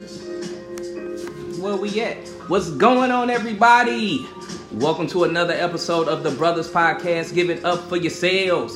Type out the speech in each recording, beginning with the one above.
Where we at? What's going on, everybody? Welcome to another episode of the Brothers Podcast. Give it up for yourselves.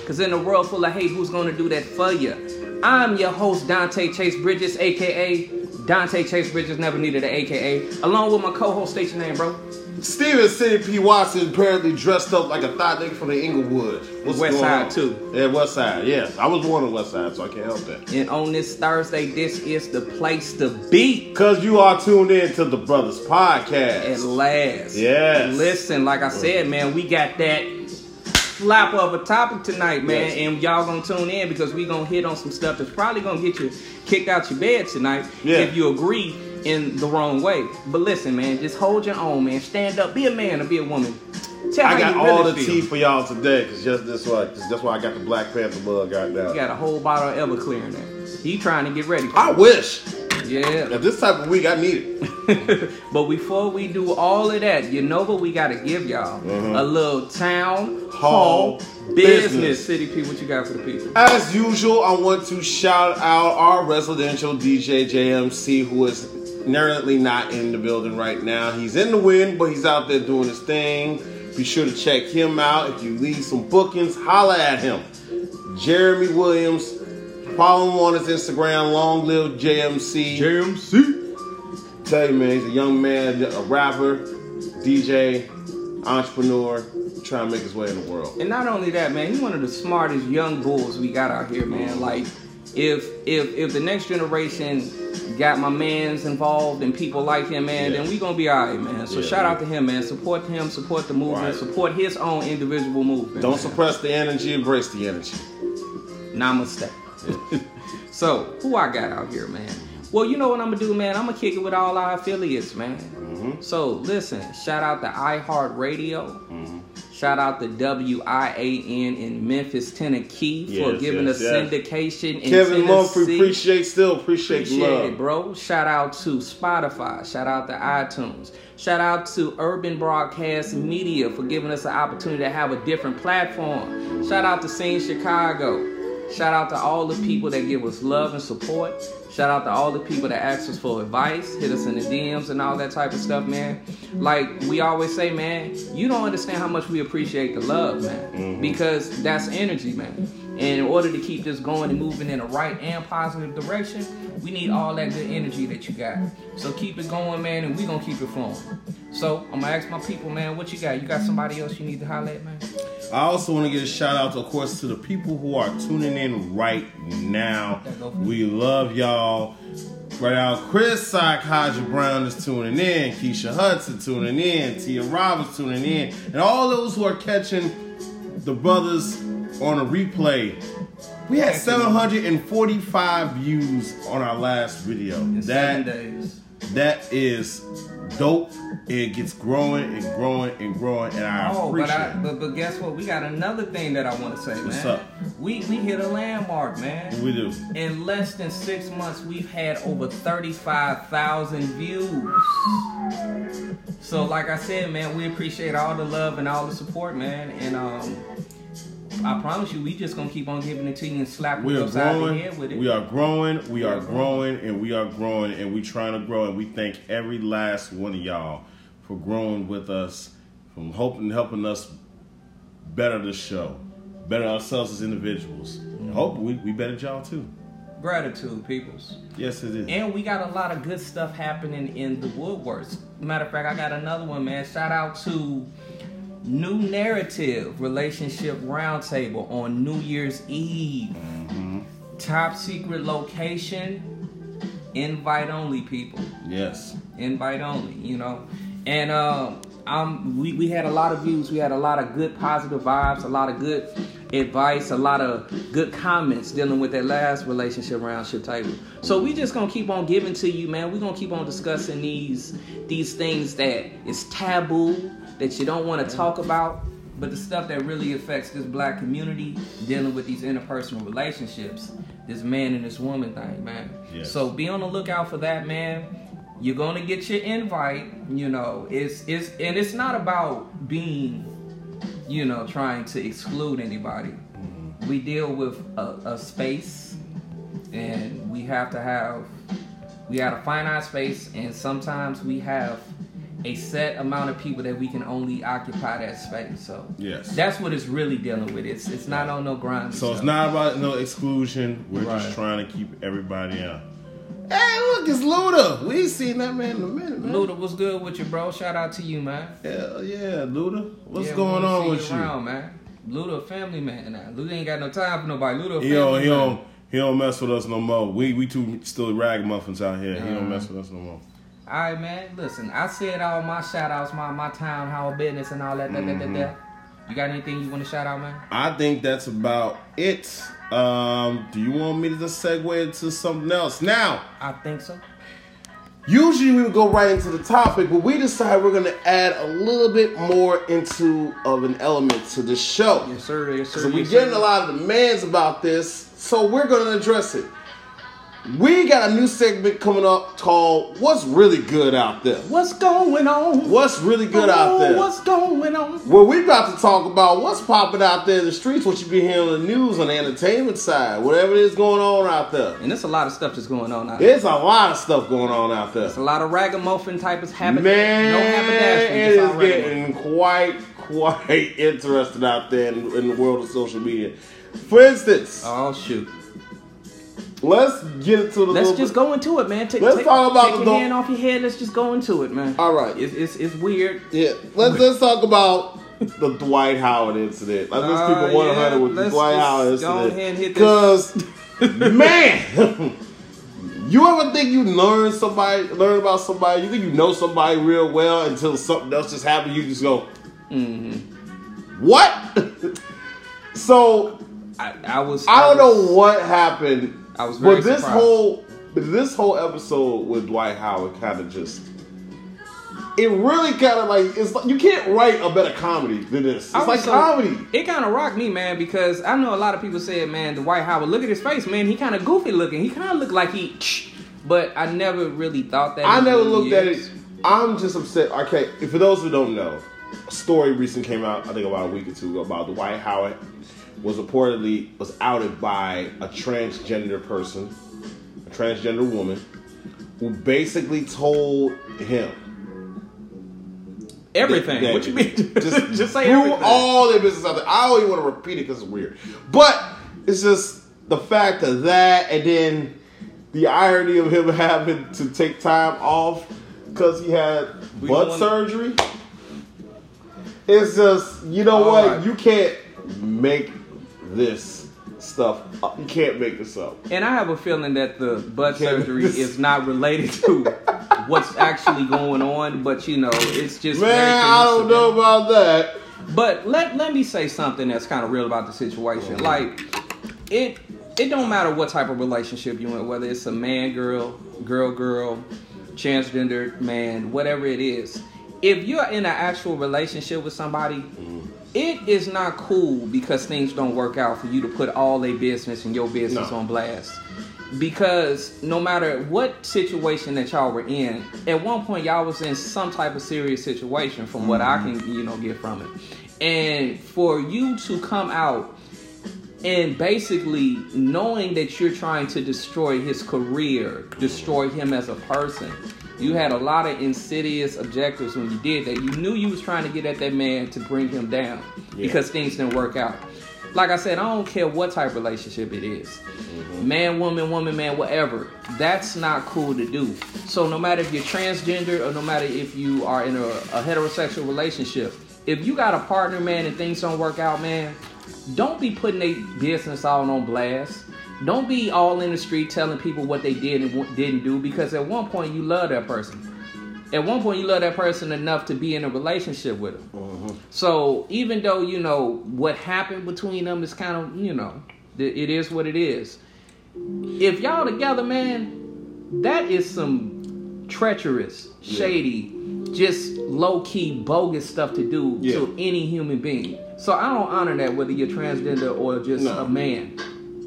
Because in a world full of hate, who's going to do that for you? I'm your host, Dante Chase Bridges, aka Dante Chase Bridges, never needed an aka, along with my co host, state your name, bro. Steven City P. Watson apparently dressed up like a thought nigga from the Inglewood. What's West Side, on? too. Yeah, West Side. Yes, I was born on West Side, so I can't help that. And on this Thursday, this is the place to be. Cause you are tuned in to the Brothers Podcast. At last. Yes. Listen, like I said, man, we got that slap of a topic tonight, man, Yes. and y'all gonna tune in because we gonna hit on some stuff that's probably gonna get you kicked out your bed tonight Yeah. if you agree in the wrong way. But listen, man, just hold your own, man. Stand up, be a man or be a woman. Tell I got all really the feel. tea for y'all today, cause just this why, cause that's why I got the Black Panther mug right now. You got a whole bottle of Everclear in there. He trying to get ready. For I it. wish. Yeah. At this type of week, I need it. but before we do all of that, you know what we got to give y'all? Mhm. A little town Hall hall business. business. City P, what you got for the people? As usual, I want to shout out our residential DJ JMC, who is narrowly not in the building right now. He's in the wind, but he's out there doing his thing. Be sure to check him out. If you leave some bookings, holla at him. Jeremy Williams. Follow him on his Instagram, Long Live JMC. JMC. Tell you, man, he's a young man, a rapper, DJ, entrepreneur, trying to make his way in the world. And not only that, man, he's one of the smartest young bulls we got out here, man. Like, if if if the next generation got my man's involved and people like him, man, Yeah. then we gonna be alright, man. So Yeah, shout man. out to him, man. Support him, support the movement, Right. support his own individual movement. Don't man. suppress the energy, embrace the energy. Namaste. so, who I got out here, man? Well, you know what I'm gonna do, man? I'm gonna kick it with all our affiliates, man. Mm-hmm. So, listen, shout out to iHeartRadio. Mm-hmm. Shout out to WIAN in Memphis, Tennessee for Yes, giving yes, us yes. syndication in Kevin. Mumphrey, appreciate still appreciate, Appreciate love. it, bro. Shout out to Spotify. Shout out to iTunes. Shout out to Urban Broadcast Media for giving us an opportunity to have a different platform. Shout out to Scene Chicago. Shout out to all the people that give us love and support. Shout out to all the people that ask us for advice, hit us in the DMs and all that type of stuff, man. Like we always say, man, you don't understand how much we appreciate the love, man. Mm-hmm. Because that's energy, man. And in order to keep this going and moving in the right and positive direction, we need all that good energy that you got. So keep it going, man, and we gonna keep it flowing. So I'm gonna ask my people, man, what you got? You got somebody else you need to holler at, man? I also want to give a shout out, of course, to the people who are tuning in right now. We love y'all. Right now, Chris Hodger Brown is tuning in, Keisha Hudson tuning in, Tia Roberts tuning in, and all those who are catching the brothers on a replay. We had 745 views on our last video. In seven That days. that is dope. It gets growing and growing and growing, and I Oh, but appreciate I it. but, but guess what? We got another thing that I want to say, man. What's up? We we hit a landmark, man. We do. In less than six months, we've had over 35,000 views. So, like I said, man, we appreciate all the love and all the support, man. And um, I promise you, we just gonna keep on giving it to you and slapping you upside the growing. head with it. We are growing. We are growing, and we are growing, and we trying to grow. And we thank every last one of y'all for growing with us, from hoping helping us better the show, better ourselves as individuals. And hope we we better y'all too. Gratitude, peoples. Yes, it is. And we got a lot of good stuff happening in the woodworks. Matter of fact, I got another one, man. Shout out to New Narrative Relationship Roundtable on New Year's Eve. Top secret location, invite only, people. yes. Invite only, you know. And um, um, we, we had a lot of views. We had a lot of good positive vibes, a lot of good advice, a lot of good comments dealing with that last relationship roundship table. So we just gonna keep on giving to you, man. we gonna keep on discussing these these things that is taboo, that you don't want to talk about. But the stuff that really affects this black community dealing with these interpersonal relationships, this man and this woman thing, man. Yes. So be on the lookout for that, man. You're gonna get your invite. You know, it's it's and it's not about being, you know, trying to exclude anybody. Mm-hmm. We deal with a, a space, and we have to have We got a finite space, and sometimes we have a set amount of people that we can only occupy that space. So Yes. that's what it's really dealing with. It's it's not on no grind. So it's not about no exclusion. We're Right. just trying to keep everybody out. Hey, look, it's Luda. We ain't seen that man in a minute, man. Luda, what's good with you, bro? Shout out to you, man. Hell yeah, Luda. What's Yeah, going on with you? Around, man. Luda, family man now. Luda ain't got no time for nobody. Luda, a He don't, he man. don't, he don't mess with us no more. We we two still ragamuffins out here. He don't Uh-huh. mess with us no more. All right, man. Listen, I said all my shout outs, my, my town hall business and all that. that, that, that, Mm-hmm. that. You got anything you want to shout out, man? I think that's about it. Um, do you want me to just segue into something else? Now, I think so. usually we would go right into the topic, but we decided we're gonna add a little bit more into of an element to the show. Yes, sir. Yes, sir. So we're getting sir. a lot of demands about this, so we're gonna address it. We got a new segment coming up called "What's Really Good Out There." What's going on? What's really good out Oh, there? What's going on? Well, we about to talk about what's popping out there in the streets, what you be hearing on the news, on the entertainment side, whatever is going on out there. And there's a lot of stuff that's going on out there. There's a lot of stuff going on out there. There's a lot of ragamuffin type of habit. Man, no haberdashery. it just is getting quite, quite interesting out there in, in the world of social media. For instance, Oh shoot. Let's get to the Let's just bit- go into it, man. Take, Let's take, talk about take the your hand off your head. Let's just go into it, man. All right. It's it's, it's weird. Yeah, let's let's talk about the Dwight Howard incident. Let's just keep it one hundred with the let's Dwight Howard incident. ahead and hit Because man, you ever think you learn somebody, learn about somebody? You think you know somebody real well until something else just happened. You just go, Mm-hmm. what? so I, I was. I don't was- know what happened. I was very but this surprised. whole this whole episode with Dwight Howard kind of just it really kind of like it's like you can't write a better comedy than this. It's I like so- comedy. It kind of rocked me, man, because I know a lot of people said, man, Dwight Howard, look at his face, man. He kind of goofy looking. He kind of looked like he. But I never really thought that. I never looked at it. I'm just upset. Okay, for those who don't know, a story recently came out. I think about a week or two ago about Dwight Howard was reportedly was outed by a transgender person, a transgender woman, who basically told him Everything. that- what you mean? Just, just say everything. all their business out there. I don't even want to repeat it because it's weird. But it's just the fact of that, and then the irony of him having to take time off because he had We butt surgery. It's just you know what right. you can't make this stuff. You can't make this up. And I have a feeling that the butt surgery is not related to what's actually going on, but you know, it's just Man, I don't know about that. But let let me say something that's kind of real about the situation. Like it it don't matter what type of relationship you in, whether it's a man girl, girl girl, transgender man, whatever it is. If you're in an actual relationship with somebody, mm-hmm. It is not cool because things don't work out for you to put all their business and your business No. on blast. Because no matter what situation that y'all were in, at one point y'all was in some type of serious situation from what I can, mm-hmm. you know, get from it. And for you to come out and basically knowing that you're trying to destroy his career, destroy him as a person. You had a lot of insidious objectives when you did that. You knew you was trying to get at that man to bring him down because things didn't work out. Like I said, I don't care what type of relationship it is. Mm-hmm. Man, woman, woman, man, whatever. That's not cool to do. So no matter if you're transgender or no matter if you are in a, a heterosexual relationship, if you got a partner, man, and things don't work out, man, don't be putting their business all on blast. Don't be all in the street telling people what they did and what didn't do because at one point you love that person. At one point you love that person enough to be in a relationship with them. Mm-hmm. So even though you know what happened between them is kind of you know it is what it is. If y'all together, man, that is some treacherous, shady, just low key bogus stuff to do Yeah. to any human being. So I don't honor that whether you're transgender or just No. a man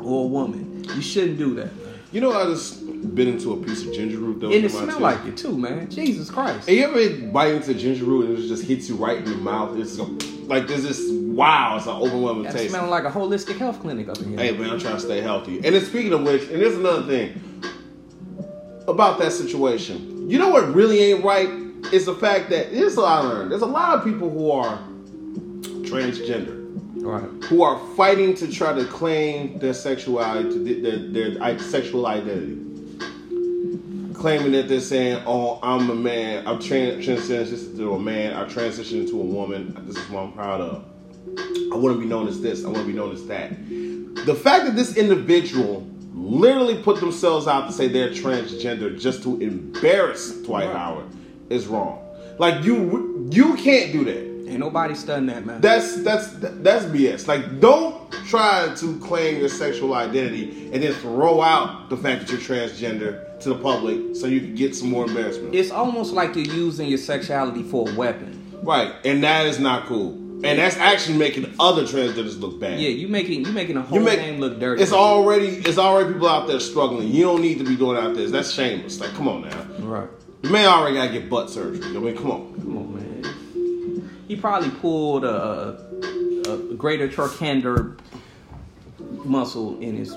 or a woman. You shouldn't do that. You know, I just bit into a piece of ginger root though. And it in my smell like it too, man. Jesus Christ. Hey, you ever bite into ginger root and it just hits you right in the mouth? It's like there's this wow, it's an overwhelming That's taste. smelling like a holistic health clinic up in here. Hey man, I'm trying to stay healthy. And then speaking of which, and there's another thing. about that situation. You know what really ain't right is the fact that here's what I learned. There's a lot of people who are transgender Right. who are fighting to try to claim their sexuality, their, their, their sexual identity. Claiming that they're saying, "Oh, I'm a man. I'm trans- transitioned to a man. I transitioned into a woman. This is what I'm proud of. I want to be known as this. I want to be known as that." The fact that this individual literally put themselves out to say they're transgender just to embarrass Dwight Right. Howard is wrong. Like you, you can't do that. Ain't nobody studying that, man. That's that's that's BS. Like, don't try to claim your sexual identity and then throw out the fact that you're transgender to the public so you can get some more embarrassment. it's almost like you're using your sexuality for a weapon. right, and that is not cool. And that's actually making other transgenders look bad. Yeah, you making you making a whole make name look dirty. It's already it's already people out there struggling. You don't need to be going out there. That's shameless. Like, come on now. right. The man already gotta get butt surgery. I mean, come on. Come on, man. He probably pulled a, a greater trochanter muscle in his.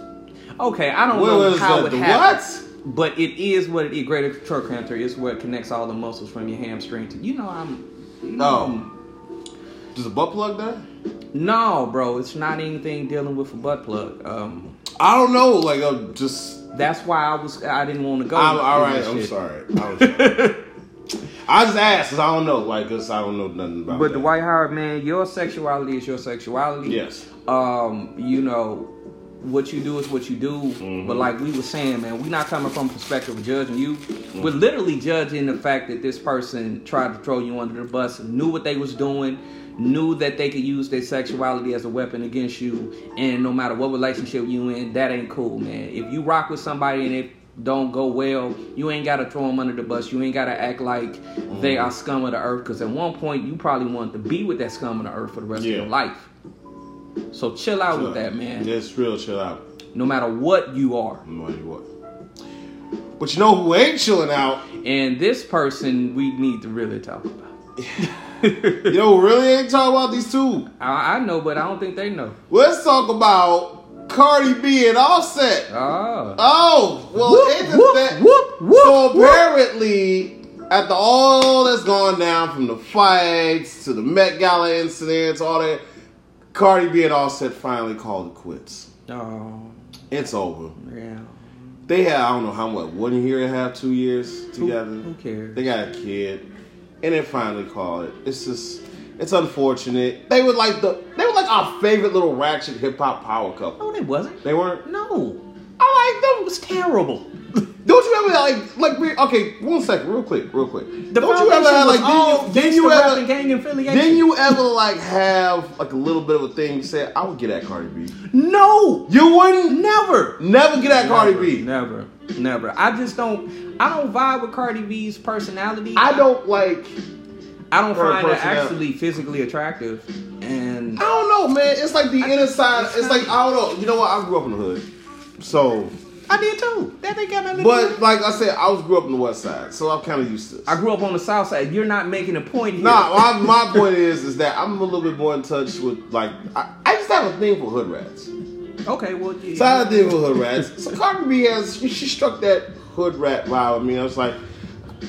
Okay, I don't What know how that? it happened. But it is what it is. Greater trochanter is what connects all the muscles from your hamstring to. You know, I'm. You know, Oh. There's a butt plug there? No, bro, it's not anything dealing with a butt plug. Um, I don't know. Like, I'm just. that's why I was. I didn't want to go. I'm all right. I'm sorry. I'm sorry. I just asked because I don't know. Like, cause I don't know nothing about. But that. the Dwight Howard man, your sexuality is your sexuality. Yes. Um, you know, what you do is what you do. Mm-hmm. But like we were saying, man, we're not coming from a perspective of judging you. We're literally judging the fact that this person tried to throw you under the bus, knew what they was doing, knew that they could use their sexuality as a weapon against you, and no matter what relationship you in, that ain't cool, man. If you rock with somebody and it don't go well, you ain't gotta throw them under the bus. You ain't gotta act like they Mm-hmm. are scum of the earth. Because at one point, you probably wanted to be with that scum of the earth for the rest Yeah. of your life. So chill out Chill with out. that, man. Just real chill out. No matter what you are. No matter what. But you know who ain't chilling out? And this person we need to really talk about. You know really ain't talking about these two? I, I know, but I don't think they know. Let's talk about Cardi B and Offset. Oh. Oh, well, Whoop, ain't whoop, that? whoop, whoop, so apparently, after all that's gone down from the fights to the Met Gala incidents, all that, Cardi B and Offset finally called it quits. Oh. It's over. Yeah. They had I don't know how much one year and a half, two years Who, together. who cares? They got a kid, and they finally called it. It's just, it's unfortunate. They were like the, they were like our favorite little ratchet hip hop power couple. no, they wasn't. They weren't. No. I like them. It was terrible. Don't you ever like like we- okay? One second, real quick, real quick. The Don't you ever have like all didn't you, ever gang affiliation. didn't you ever like have like a little bit of a thing? You said I would get at Cardi B. No. You wouldn't Never. never get at Cardi B. Never. Never. I just don't. I don't vibe with Cardi B's personality. I don't like. I don't Her find her actually physically attractive, and I don't know, man. It's like the I- inner side. it's It's like I don't know. You know what? I grew up in the hood, so. I did too. That ain't got nothing to do with But it. like I said, I was grew up on the west side, so I'm kind of used to this. I grew up on the south side. You're not making a point here. Nah, my, my point is, is that I'm a little bit more in touch with like I, I just have a thing for hood rats. Okay, well, yeah. So I have a thing for hood rats. So Cardi B has she, she struck that hood rat vibe with me. I was like,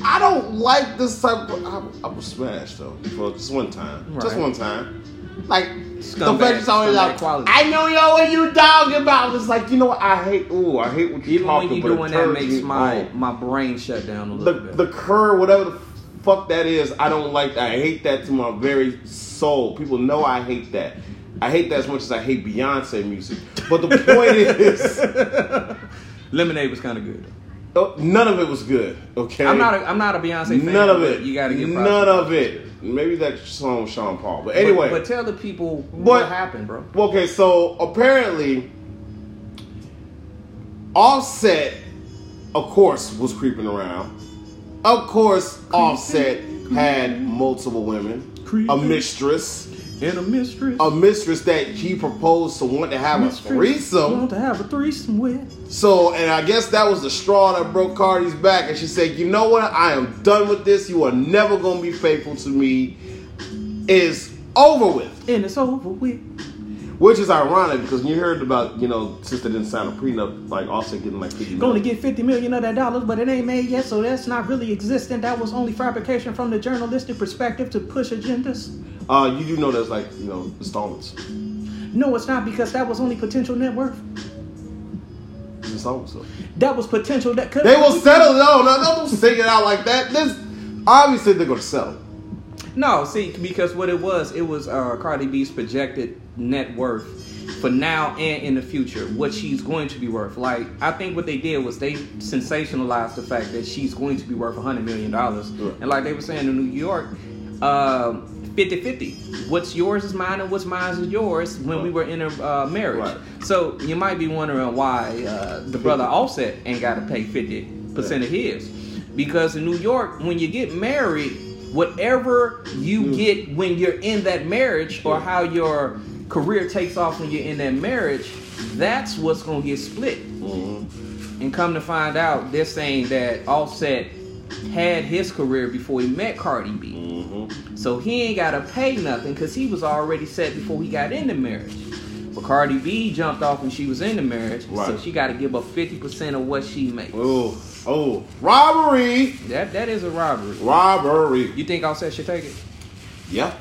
I don't like this type. of... I, I was smashed though for just one time, just one time. Like Scumbag- the fact she's always like, quality. I know yo what you talking about. It's like you know what I hate. Ooh, I hate what you Even when talking. you but it doing that makes my on. my brain shut down a little the bit. the cur, whatever the fuck that is, I don't like that. I hate that to my very soul. People know I hate that. I hate that as much as I hate Beyonce music. But the point is, Lemonade was kind of good. Oh, none of it was good. Okay, I'm not a, I'm not a Beyonce fan. none of it. You got to get none of it. Maybe that song with Sean Paul. But But- anyway, but, tell the people But- what happened, bro. Okay, so apparently, Offset, of course, was creeping around. Of course, Offset had multiple women, a mistress, And a mistress. a mistress that he proposed to want to have a threesome. Want to have a threesome with? So, and I guess that was the straw that broke Cardi's back, and she said, "You know what? I am done with this. You are never gonna be faithful to me. Is over with." And it's over with. Which is ironic because you heard about, you know, sister didn't sign a prenup, like also getting like 50 Going to get 50 million of that dollars, but it ain't made yet, so that's not really existent. That was only fabrication from the journalistic perspective to push agendas. Uh, you do know there's like, you know, installments. No, it's not because that was only potential net worth. It's installments though. That was potential that could. They will settle. No, no, no, don't say it out like that. This, obviously they're gonna settle. No, see, because what it was, it was uh, Cardi B's projected net worth for now and in the future, what she's going to be worth. Like, I think what they did was they sensationalized the fact that she's going to be worth $100 million. Right. And like they were saying in New York, um, 50-50. What's yours is mine and what's mine is yours when we were in a uh, marriage. Right. So you might be wondering why uh, the brother Offset ain't got to pay 50% of his. Because in New York, when you get married, whatever you Mm. get when you're in that marriage or how your career takes off when you're in that marriage, that's what's going to get split. Mm-hmm. And come to find out, they're saying that Offset had his career before he met Cardi B. Mm-hmm. So he ain't gotta pay nothing because he was already set before he got into marriage. But Cardi B jumped off when she was in the marriage, so she gotta give up 50% of what she makes. Oh, oh, robbery, That that is a robbery. robbery. You think Offset should take it? Yeah.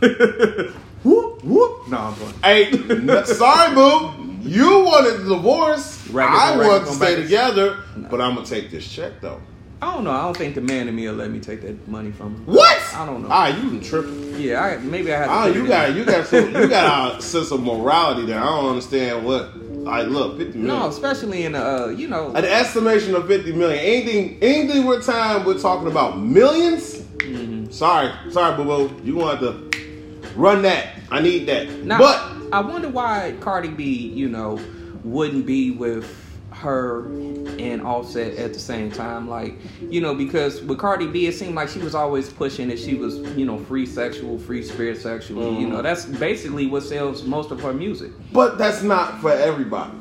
Whoop whoop. No, I'm playing. Hey, sorry, boo. You wanted the divorce. Rackets I on want to stay together, but I'm gonna take this check though. I don't know. I don't think the man in me will let me take that money from him. What? I don't know. Ah, you been tripping. Yeah, I, maybe I have to. Ah, you got you got some, you got a sense of morality there. I don't understand what. I look, fifty million. No, especially in the, uh, you know, An estimation of fifty million. Anything, anything with time we're talking about 1000000s Mm-hmm. Sorry, sorry, boo boo. You gonna have to run that. I need that. Now, but I wonder why Cardi B, you know, wouldn't be with her and Offset at the same time. Like, you know, because with Cardi B, it seemed like she was always pushing that she was, you know, free sexual, free spirit sexual. You know, mm-hmm. that's basically what sells most of her music. but that's not for everybody.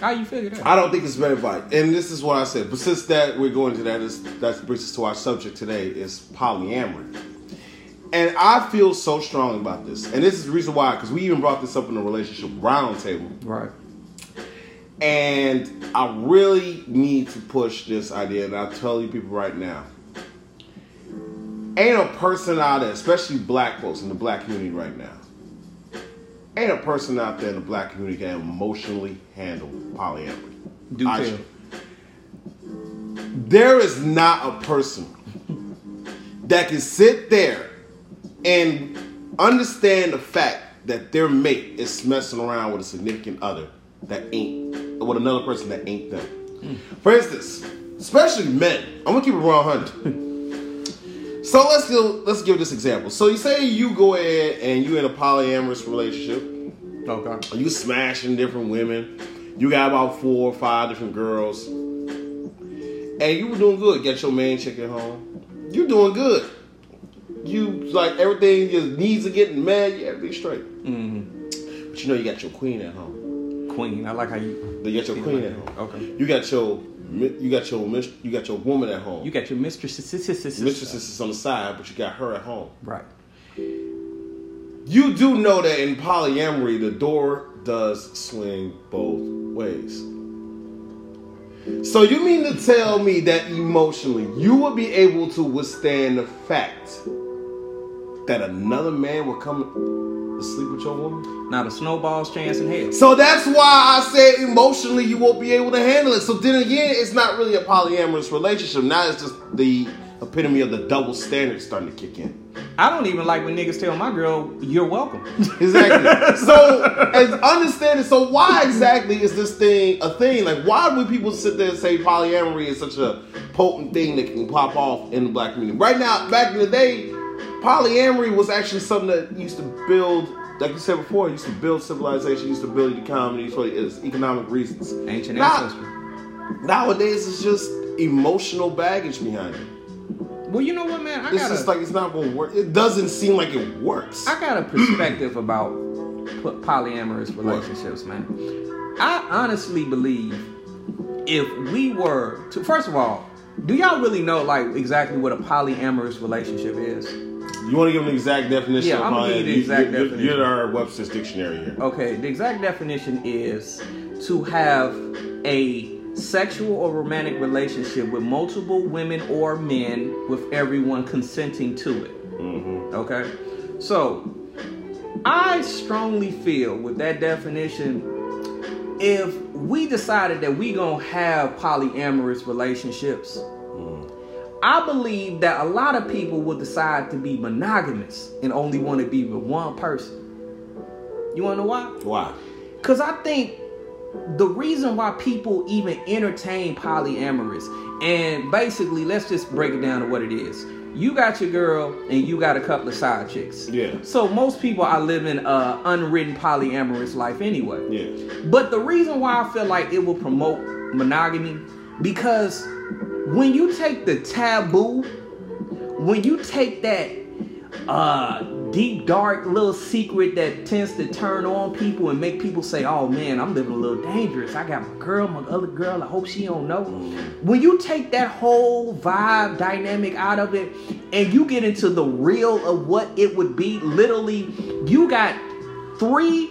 How you figure that? I don't think it's for everybody. And this is what I said. But since that we're going to that, is that brings us to our subject today is polyamory. And I feel so strong about this. And this is the reason why, because we even brought this up in the relationship roundtable. right. And I really need to push this idea, and I'll tell you people right now. Ain't a person out there, especially black folks in the black community right now, ain't a person out there in the black community can emotionally handle polyamory. Do I- tell. There is not a person that can sit there and understand the fact that their mate is messing around with a significant other that ain't with another person that ain't them. For instance, especially men. I'm gonna keep it 100. so let's go. Let's give this example. So you say you go ahead and you in a polyamorous relationship. Okay. You smashing different women. You got about four or five different girls. And you were doing good. Get your main chick at home. You doing good. You like everything, your needs are getting met, you everything straight. Mm-hmm. But you know you got your queen at home. Queen. I like how you. You got your queen at home. Okay. You got your you got your mis- you got your woman at home. You got your mistress. Mistresses is on the side, but you got her at home. Right. You do know that in polyamory, the door does swing both ways. So you mean to tell me that emotionally you will be able to withstand the fact that another man will come to sleep with your woman? Not a snowball's chance in hell. So that's why I said emotionally you won't be able to handle it. So then again, it's not really a polyamorous relationship. Now it's just the epitome of the double standard starting to kick in. I don't even like when niggas tell my girl, "You're welcome." Exactly. so, as understanding, so why exactly is this thing a thing? Like, why would people sit there and say polyamory is such a potent thing that can pop off in the black community? Right now, back in the day, polyamory was actually something that used to build, like you said before, used to build civilization, used to build the economy for its economic reasons. Ancient Now- ancestry. Nowadays, it's just emotional baggage behind it. Well, you know what, man? I It's got just like it's not going to work. It doesn't seem like it works. I got a perspective about polyamorous relationships, man. I honestly believe if we were to, first of all, do y'all really know like exactly what a polyamorous relationship is? You want to give an exact definition? Yeah, of I'm gonna give you the exact you're, definition. You're our Webster's dictionary here. Okay, the exact definition is to have a sexual or romantic relationship with multiple women or men with everyone consenting to it. Mm-hmm. Okay? So, I strongly feel with that definition if we decided that we going to have polyamorous relationships, I believe that a lot of people will decide to be monogamous and only want to be with one person. You want to know why? Why? Because I think the reason why people even entertain polyamorous, and basically, let's just break it down to what it is. You got your girl, and you got a couple of side chicks. Yeah. So most people are living a unwritten polyamorous life anyway. Yeah. But the reason why I feel like it will promote monogamy, because when you take the taboo, when you take that uh deep dark little secret that tends to turn on people and make people say, "Oh man, I'm living a little dangerous. I got my girl, my other girl. I hope she don't know." When you take that whole vibe dynamic out of it and you get into the real of what it would be, literally, you got three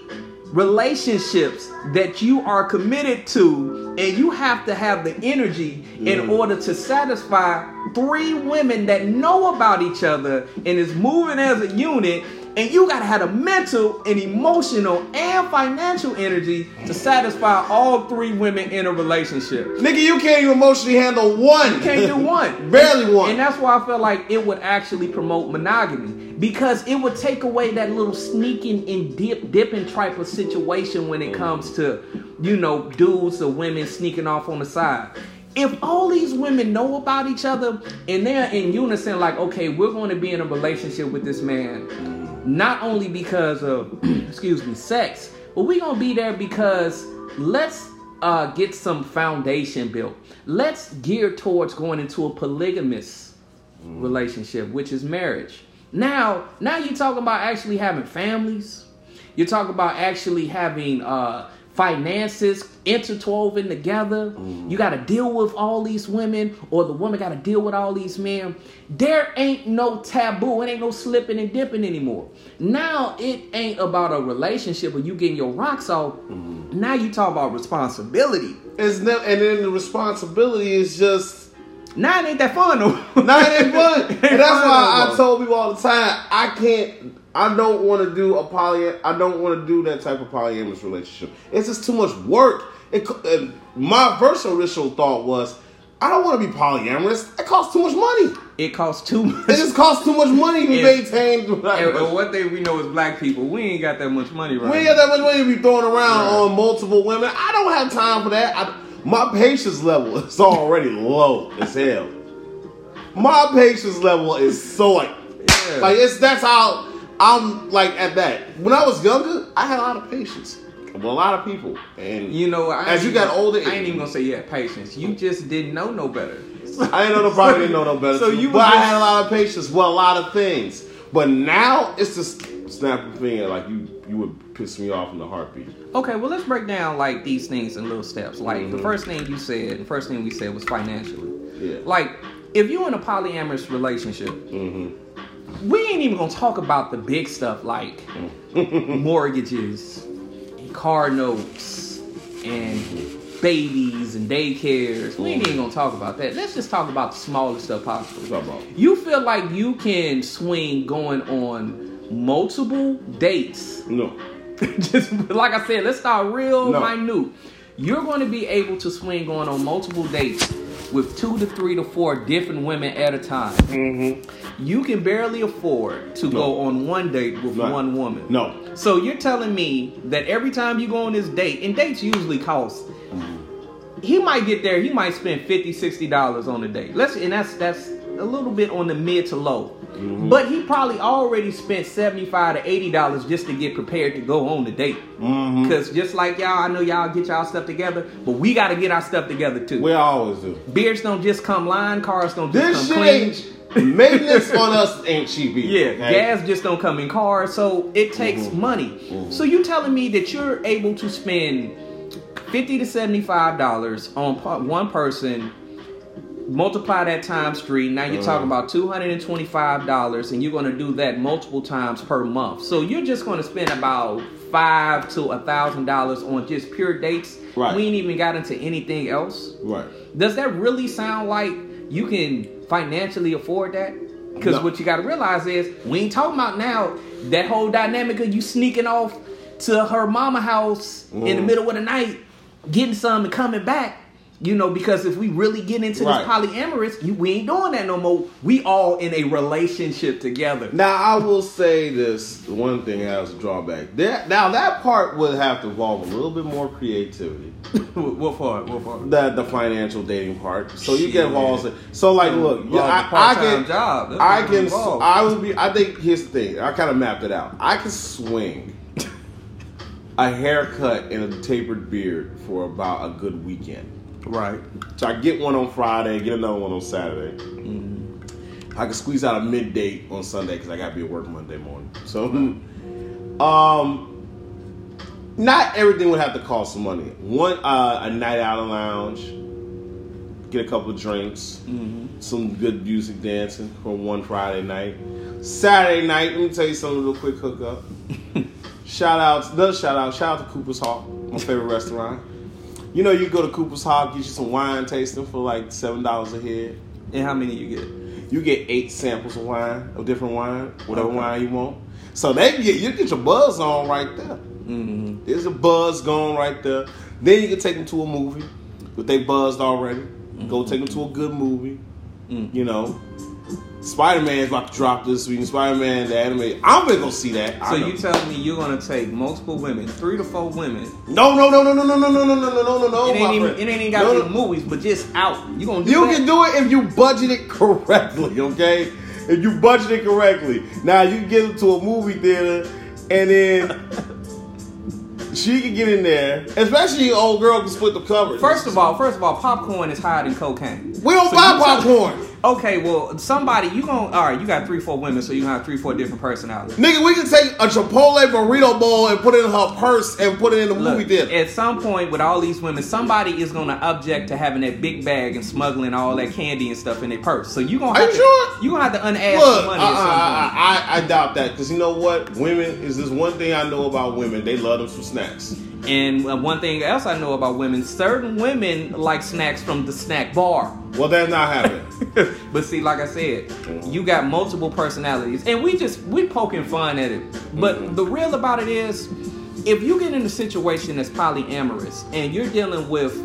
relationships that you are committed to and you have to have the energy in mm. order to satisfy three women that know about each other and is moving as a unit and you got to have the mental and emotional and financial energy to satisfy all three women in a relationship Nigga, you can't even emotionally handle one. you can't do one. Barely one. And that's why I feel like it would actually promote monogamy because it would take away that little sneaking and dip dipping type of situation when it comes to, you know, dudes or women sneaking off on the side. If all these women know about each other and they're in unison, like, okay, we're going to be in a relationship with this man, not only because of, excuse me, sex, but we're going to be there because let's uh, get some foundation built. Let's gear towards going into a polygamous relationship, which is marriage. Now, now you're talking about actually having families. You're talking about actually having uh, finances interwoven together. You got to deal with all these women, or the woman got to deal with all these men. There ain't no taboo. It ain't no slipping and dipping anymore. Now it ain't about a relationship where you getting your rocks off. Now you talk about responsibility. It's never, and then the responsibility is just Now it ain't that fun though. not even fun. Ain't and that's fun why no I told people all the time, I can't. I don't want to do a poly. I don't want to do that type of polyamorous relationship. It's just too much work. It, and my first initial thought was, I don't want to be polyamorous. It costs too much money. It costs too much. It just costs too much money to maintain. And, and one thing we know as black people, we ain't got that much money right We ain't got that much money to be throwing around Right. on multiple women. I don't have time for that. I, my patience level is already low as hell. My patience level is so like, Yeah. like it's that's how I'm like at that. When I was younger, I had a lot of patience with a lot of people, and You know, I As you got older, I ain't even gonna say you had patience. You just didn't know no better. I didn't know no probably didn't know no better. So too, you but was I had a lot of patience with a lot of things. But now it's just snap a finger like you you would piss me off in a heartbeat. Okay, well let's break down like these things in little steps. Like the Mhm. first thing you said, the first thing we said was financially. Yeah. Like if you're in a polyamorous relationship, Mm-hmm. we ain't even gonna talk about the big stuff like mortgages and car notes and babies and daycares. We ain't even gonna talk about that. Let's just talk about the smallest stuff possible. You feel like you can swing going on multiple dates. No. Just like I said, let's start real No. minute. You're going to be able to swing going on multiple dates with two to three to four different women at a time. Mm-hmm. You can barely afford to go on one date with No. one woman. No. So you're telling me that every time you go on this date, and dates usually cost, he might get there, he might spend 50 60 dollars on a date. Let's and that's that's a little bit on the mid to low. But he probably already spent 75 to 80 dollars just to get prepared to go on the date. Mm-hmm. Cause just like y'all, I know y'all get y'all stuff together, but we gotta get our stuff together too. We always do. Beards don't just come line, cars don't just This come shit clean. ain't maintenance on us ain't cheap either. Yeah, okay? gas just don't come in cars, so it takes Mhm. money. Mhm. So you telling me that you're able to spend fifty to seventy-five dollars on one person multiply that times three. Now you're Uh-huh. talking about two hundred and twenty-five dollars, and you're going to do that multiple times per month. So you're just going to spend about five to a thousand dollars on just pure dates. Right. We ain't even got into anything else. Right. Does that really sound like you can financially afford that? Because No. what you got to realize is we ain't talking about now that whole dynamic of you sneaking off to her mama house in the Mhm. middle of the night, getting some and coming back. You know, because if we really get into Right. this polyamorous, you, we ain't doing that no more. We all in a relationship together. Now I will say this: one thing has a drawback. That now that part would have to involve a little bit more creativity. what part? What part? The the financial dating part. So you Shit. get involved. So like, look, Involved I, in I can, job. That's I can, involved. I would be. I think here's the thing. I kind of mapped it out. I can swing a haircut and a tapered beard for about a good weekend. Right. So I get one on Friday, get another one on Saturday. Mm-hmm. I can squeeze out a midday on Sunday because I got to be at work Monday morning. So, um, not everything would have to cost money. One, uh, a night out in lounge, get a couple of drinks, Mm-hmm. some good music dancing for one Friday night. Saturday night, let me tell you something real quick hookup. shout out, another shout out, shout out to Cooper's Hawk, my favorite restaurant. You know, you go to Cooper's Hawk, get you some wine tasting for like seven dollars a head. And how many you get? You get eight samples of wine, of different wine, whatever Okay. wine you want. So they get you get your buzz on right there. Mm-hmm. There's a buzz going right there. Then you can take them to a movie, but they buzzed already. Go take them to a good movie. Mm. You know, Spider Man's about to drop this week. Spider Man, the anime. I'm gonna go see that. So you telling me you're gonna take multiple women, three to four women? no, no, no, no, no, no, no, no, no, no, no, no, no. it ain't even it ain't even got No, to no. be movies, but just out. You gonna do You that? can do it if you budget it correctly, okay? If you budget it correctly. Now you get into a movie theater and then she can get in there, especially old girl can split the cover. First of all, first of all, popcorn is higher than cocaine. we don't So buy popcorn. Okay, well, somebody you gonna all right? You got three, four women, so you gonna have three, four different personalities. Nigga, we can take a Chipotle burrito bowl and put it in her purse and put it in the movie Look, theater. at some point with all these women, somebody is gonna object to having that big bag and smuggling all that candy and stuff in their purse. So you gonna Are have you to, sure? you gonna have to unask Look, money I, at some uh, point. I, I, I doubt that because you know what? Women is this one thing I know about women. They love them some snacks. And uh, one thing else I know about women, certain women like snacks from the snack bar. Well, that's not happening. but see, like I said, you got multiple personalities, and we just we poking fun at it. But the real about it is, if you get in a situation that's polyamorous and you're dealing with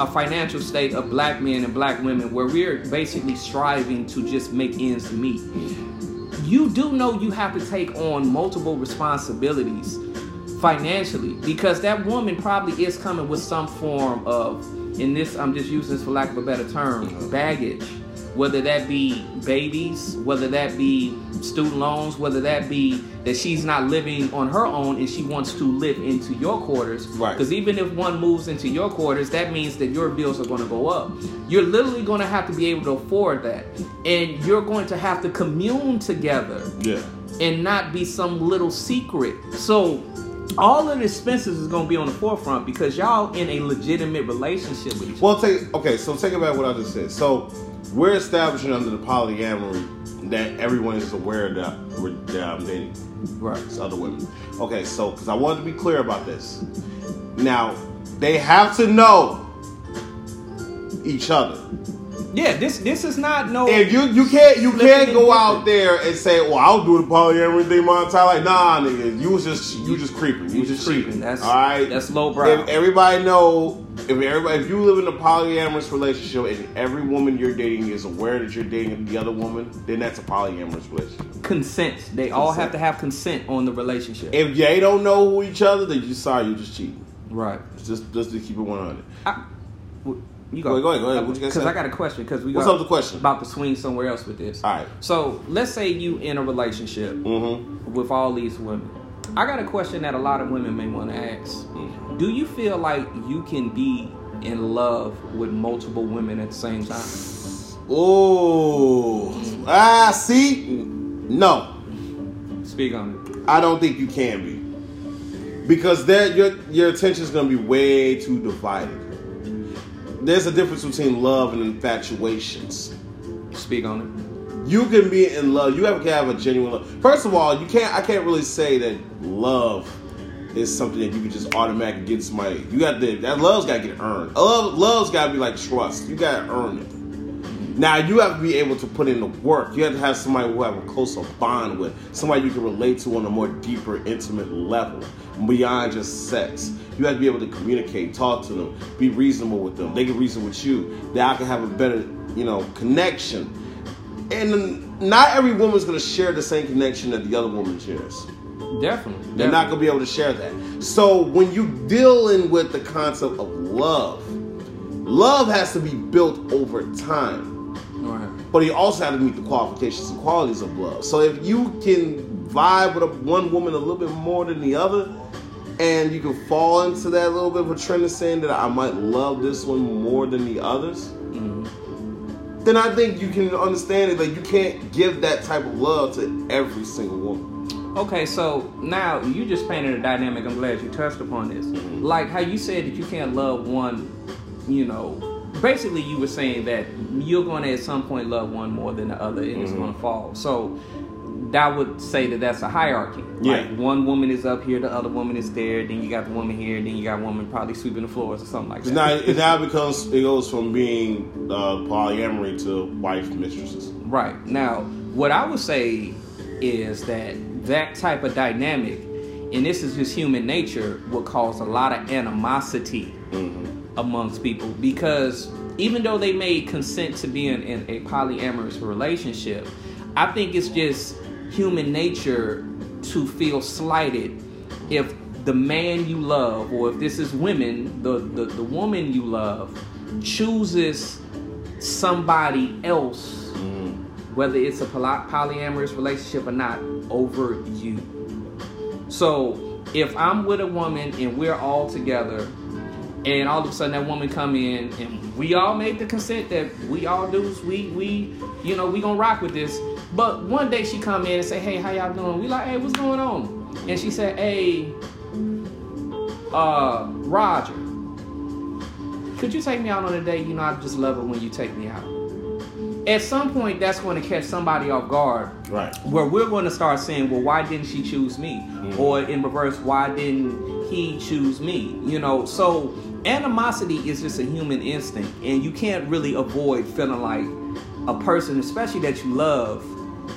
a financial state of black men and black women where we're basically striving to just make ends meet, you do know you have to take on multiple responsibilities financially because that woman probably is coming with some form of in this i'm just using this for lack of a better term baggage whether that be babies whether that be student loans whether that be that she's not living on her own and she wants to live into your quarters Right. because even if one moves into your quarters that means that your bills are going to go up you're literally going to have to be able to afford that and you're going to have to commune together yeah. and not be some little secret. So all of the expenses is gonna be on the forefront because y'all in a legitimate relationship with each other. Well, take okay. So take it back what I just said. So we're establishing under the polyamory that everyone is aware that we're that I'm dating Right. these other women. Okay, so because I wanted to be clear about this. Now they have to know each other. Yeah, this this is not no If you you can't you can't go out there and say, "Well, I'll do the polyamory thing my entire life." Nah, nigga, you was just you just creeping. You, You just creeping. cheating. That's- all right. that's low lowbrow. If everybody know, if everybody, if you live in a polyamorous relationship and every woman you're dating is aware that you're dating the other woman, then that's a polyamorous relationship. consent. They all have to have consent on the relationship. If they don't know who each other, then you sorry, you just cheating. right. Just just to keep it 100. I, w- you Go ahead, go ahead, go ahead. What you Because say? I got a question. Because we What's got up the question? about to swing somewhere else with this. All right. So let's say you in a relationship Mm-hmm. with all these women. I got a question that a lot of women may want to ask. Mm-hmm. Do you feel like you can be in love with multiple women at the same time? Oh, ah, see, no. Speak on it. I don't think you can be because there your your attention is going to be way too divided. There's a difference between love and infatuations. Speak on it. You can be in love. You have to have a genuine love. First of all, you can't. I can't really say that love is something that you can just automatically get somebody. You got to that love's got to get earned. Love, love's got to be like trust. You got to earn it. Now you have to be able to put in the work. You have to have somebody who have a closer bond with, somebody you can relate to on a more deeper, intimate level, beyond just sex. You have to be able to communicate, talk to them, be reasonable with them. They can reason with you. That I can have a better, you know, connection. And not every woman's gonna share the same connection that the other woman shares. Definitely. They're not gonna be able to share that. So when you dealing with the concept of love, love has to be built over time. Right. But you also have to meet the qualifications and qualities of love. So if you can vibe with a, one woman a little bit more than the other, and you can fall into that little bit of a trend of saying that I might love this one more than the others, mm-hmm. then I think you can understand it. Like you can't give that type of love to every single woman. Okay, so now you just painted a dynamic. I'm glad you touched upon this. Mm-hmm. Like how you said that you can't love one, you know. Basically, you were saying that you're going to at some point love one more than the other, and it's going to mm-hmm. fall. So that would say that that's a hierarchy. Yeah. Like one woman is up here, the other woman is there. Then you got the woman here, then you got woman probably sweeping the floors or something like that. Now it now becomes it goes from being uh, polyamory to wife mistresses. Right. Now, what I would say is that that type of dynamic, and this is just human nature, would cause a lot of animosity amongst people because even though they may consent to being in a polyamorous relationship, I think it's just human nature to feel slighted if the man you love, or if this is women, the, the, the woman you love, chooses somebody else mm-hmm. whether it's a poly- polyamorous relationship or not, over you. So if I'm with a woman and we're all together, and all of a sudden that woman come in and we all made the consent that we all do, we we you know we gonna rock with this. But one day she come in and say, hey, how y'all doing? We like, hey, what's going on? And she said, hey, uh, Roger, could you take me out on a date? You know, I just love it when you take me out. At some point, that's going to catch somebody off guard Right. where we're going to start saying, well, why didn't she choose me? Mm-hmm. Or in reverse, why didn't he choose me? You know, so animosity is just a human instinct, and you can't really avoid feeling like a person, especially that you love,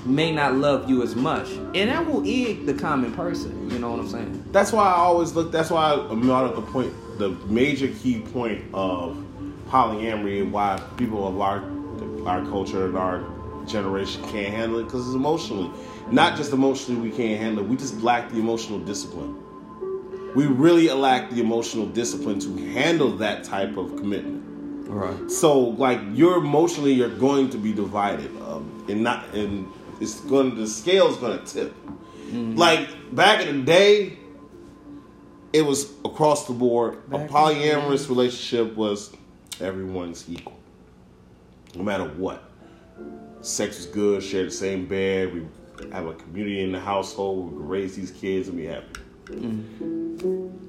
may not love you as much. And that will egg the common person. You know what I'm saying? That's why I always look. That's why I brought up the point, the major key point of polyamory and why people of our our culture and our generation can't handle it because it's emotionally, not just emotionally we can't handle it. We just lack the emotional discipline. We really lack the emotional discipline to handle that type of commitment. Right. So like you're emotionally you're going to be divided, um, and not and it's going the scale's going to tip. Like back in the day, it was across the board. Back a polyamorous relationship was everyone's equal, no matter what. Sex was good, share the same bed, we have a community in the household, we raise these kids and be happy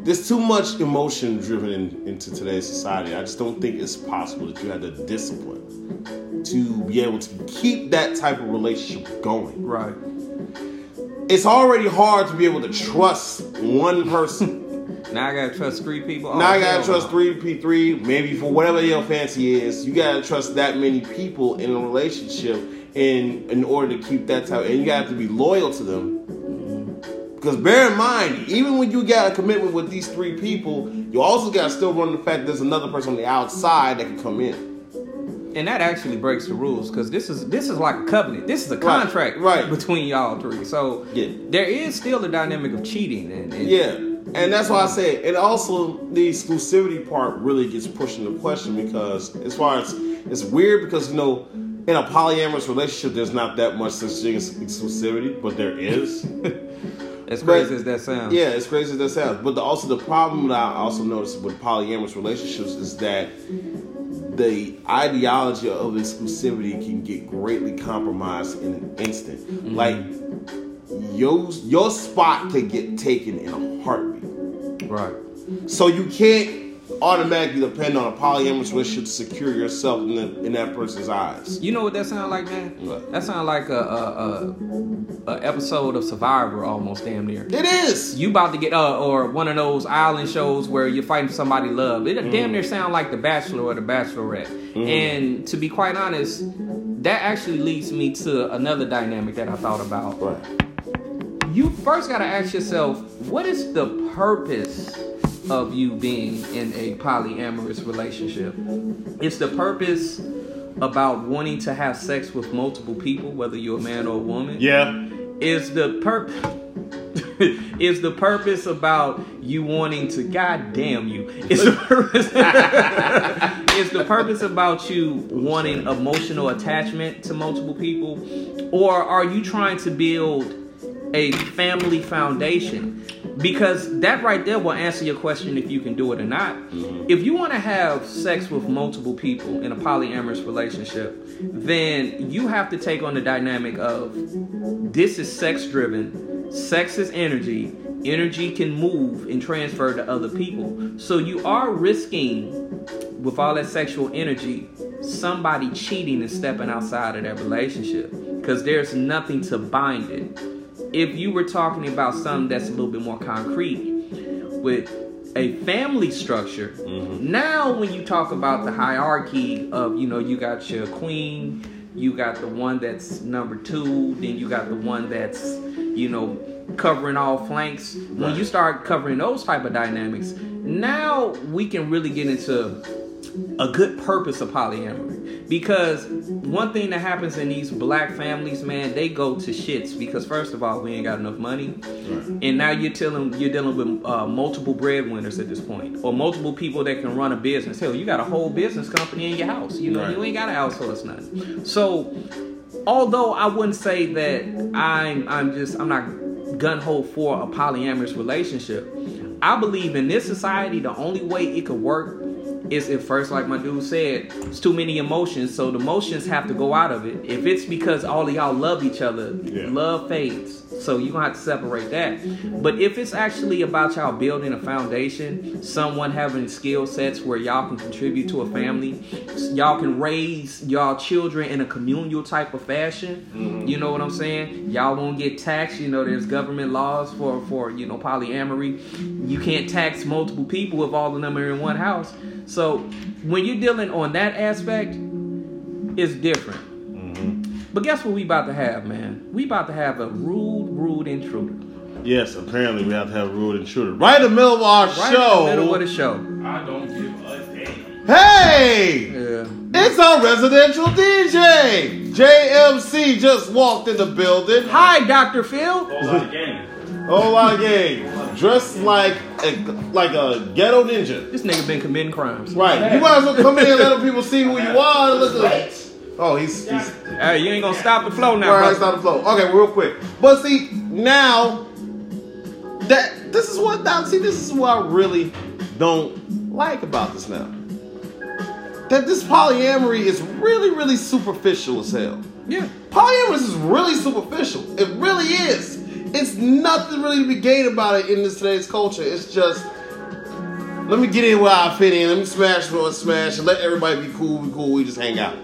there's too much emotion driven in, into today's society. I just don't think it's possible that you have the discipline to be able to keep that type of relationship going. Right. It's already hard to be able to trust one person. Now I gotta trust three people. now Oh, I gotta trust three P three, maybe for whatever your fancy is. You gotta trust that many people in a relationship in in order to keep that type, and you have to be loyal to them. Because bear in mind, even when you got a commitment with these three people, you also got to still run the fact there's another person on the outside that can come in. And that actually breaks the rules because this is this is like a covenant. This is a contract right. between y'all three. So Yeah. there is still the dynamic of cheating and, and Yeah, and that's why I say, and also the exclusivity part really gets pushed into question because as far as it's weird because you know in a polyamorous relationship there's not that much such thing as exclusivity, but there is. as But- crazy as that sounds. Yeah, as crazy as that sounds. But the, also the problem that I also noticed with polyamorous relationships is that the ideology of exclusivity can get greatly compromised in an instant. Mm-hmm. Like your your spot could get taken in a heartbeat. Right. So you can't automatically depend on a polyamorous relationship to secure yourself in, the, in that person's eyes. You know what that sounds like, man? What? That sounds like a, a, a, a episode of Survivor, almost damn near. It is. You about to get uh, or one of those island shows where you're fighting for somebody love. It Mm-hmm. damn near sound like The Bachelor or The Bachelorette. And to be quite honest, that actually leads me to another dynamic that I thought about. Right. You first got to ask yourself, what is the purpose of you being in a polyamorous relationship? It's the purpose about wanting to have sex with multiple people, whether you're a man or a woman? Yeah. Is the purpose is the purpose about you wanting to god damn you is the purpose is the purpose about you wanting emotional attachment to multiple people or are you trying to build a family foundation because that right there will answer your question if you can do it or not mm-hmm. if you want to have sex with multiple people in a polyamorous relationship then you have to take on the dynamic of this is sex driven. Sex is energy. Energy can move and transfer to other people. So you are risking, with all that sexual energy, somebody cheating and stepping outside of that relationship because there's nothing to bind it. If you were talking about something that's a little bit more concrete with a family structure, mm-hmm. now when you talk about the hierarchy of, you know, you got your queen, you got the one that's number two, then you got the one that's, you know, covering all flanks. When you start covering those type of dynamics, now we can really get into a good purpose of polyamory. Because one thing that happens in these black families, man, they go to shits because first of all, we ain't got enough money, and now you're telling you're dealing with uh, multiple breadwinners at this point, or multiple people that can run a business. Hell, you got a whole business company in your house. You know, Right. you ain't got to outsource nothing. So, although I wouldn't say that I'm I'm just I'm not gun ho for a polyamorous relationship, I believe in this society the only way it could work is at first, like my dude said, it's too many emotions, so the emotions have to go out of it. If it's because all of y'all love each other, Yeah. love fades. So you're gonna have to separate that. But if it's actually about y'all building a foundation, someone having skill sets where y'all can contribute to a family, y'all can raise y'all children in a communal type of fashion. Mm-hmm. You know what I'm saying? Y'all won't get taxed. You know, there's government laws for for you know polyamory. You can't tax multiple people if all of them are in one house. So when you're dealing on that aspect, it's different. Mm-hmm. But guess what we about to have, man? We about to have a rude, rude intruder. Yes, apparently we have to have a rude intruder. Right in the middle of our Right show. Right in the middle of the show. I don't give a damn. Hey! Yeah. It's our residential DJ! JMC just walked in the building. Hi, Dr. Phil. Whole lot of game. Whole lot of game. Dressed like a, like a ghetto ninja. This nigga been committing crimes. Right. You might as well come in and let people see who you are. Look at Oh, he's, he's Hey, you ain't gonna stop the flow now, All right, stop the flow. Okay, real quick. But see, now that this is what now see, this is what I really don't like about this now. That this polyamory is really, really superficial as hell. Yeah. Polyamorous is really superficial. It really is. It's nothing really to be gained about it in this today's culture. It's just let me get in where I fit in. Let me smash what smash and let everybody be cool. Be cool. We just hang out.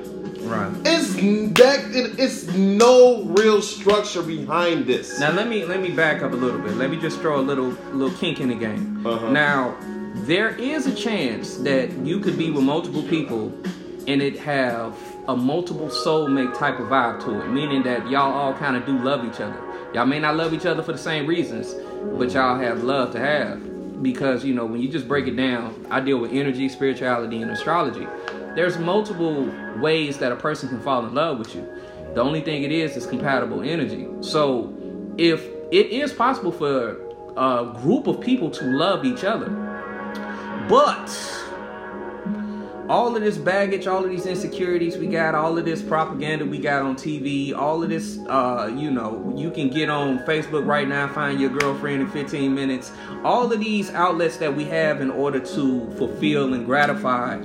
Right. It's that it, it's no real structure behind this. Now let me let me back up a little bit. Let me just throw a little little kink in the game. Uh-huh. Now, there is a chance that you could be with multiple people and it have a multiple soulmate type of vibe to it, meaning that y'all all kind of do love each other. Y'all may not love each other for the same reasons, but y'all have love to have. Because, you know, when you just break it down, I deal with energy, spirituality, and astrology. There's multiple ways that a person can fall in love with you. The only thing it is is compatible energy. So if it is possible for a group of people to love each other, but all of this baggage, all of these insecurities we got, all of this propaganda we got on TV, all of this, uh, you know, you can get on Facebook right now, find your girlfriend in 15 minutes. All of these outlets that we have in order to fulfill and gratify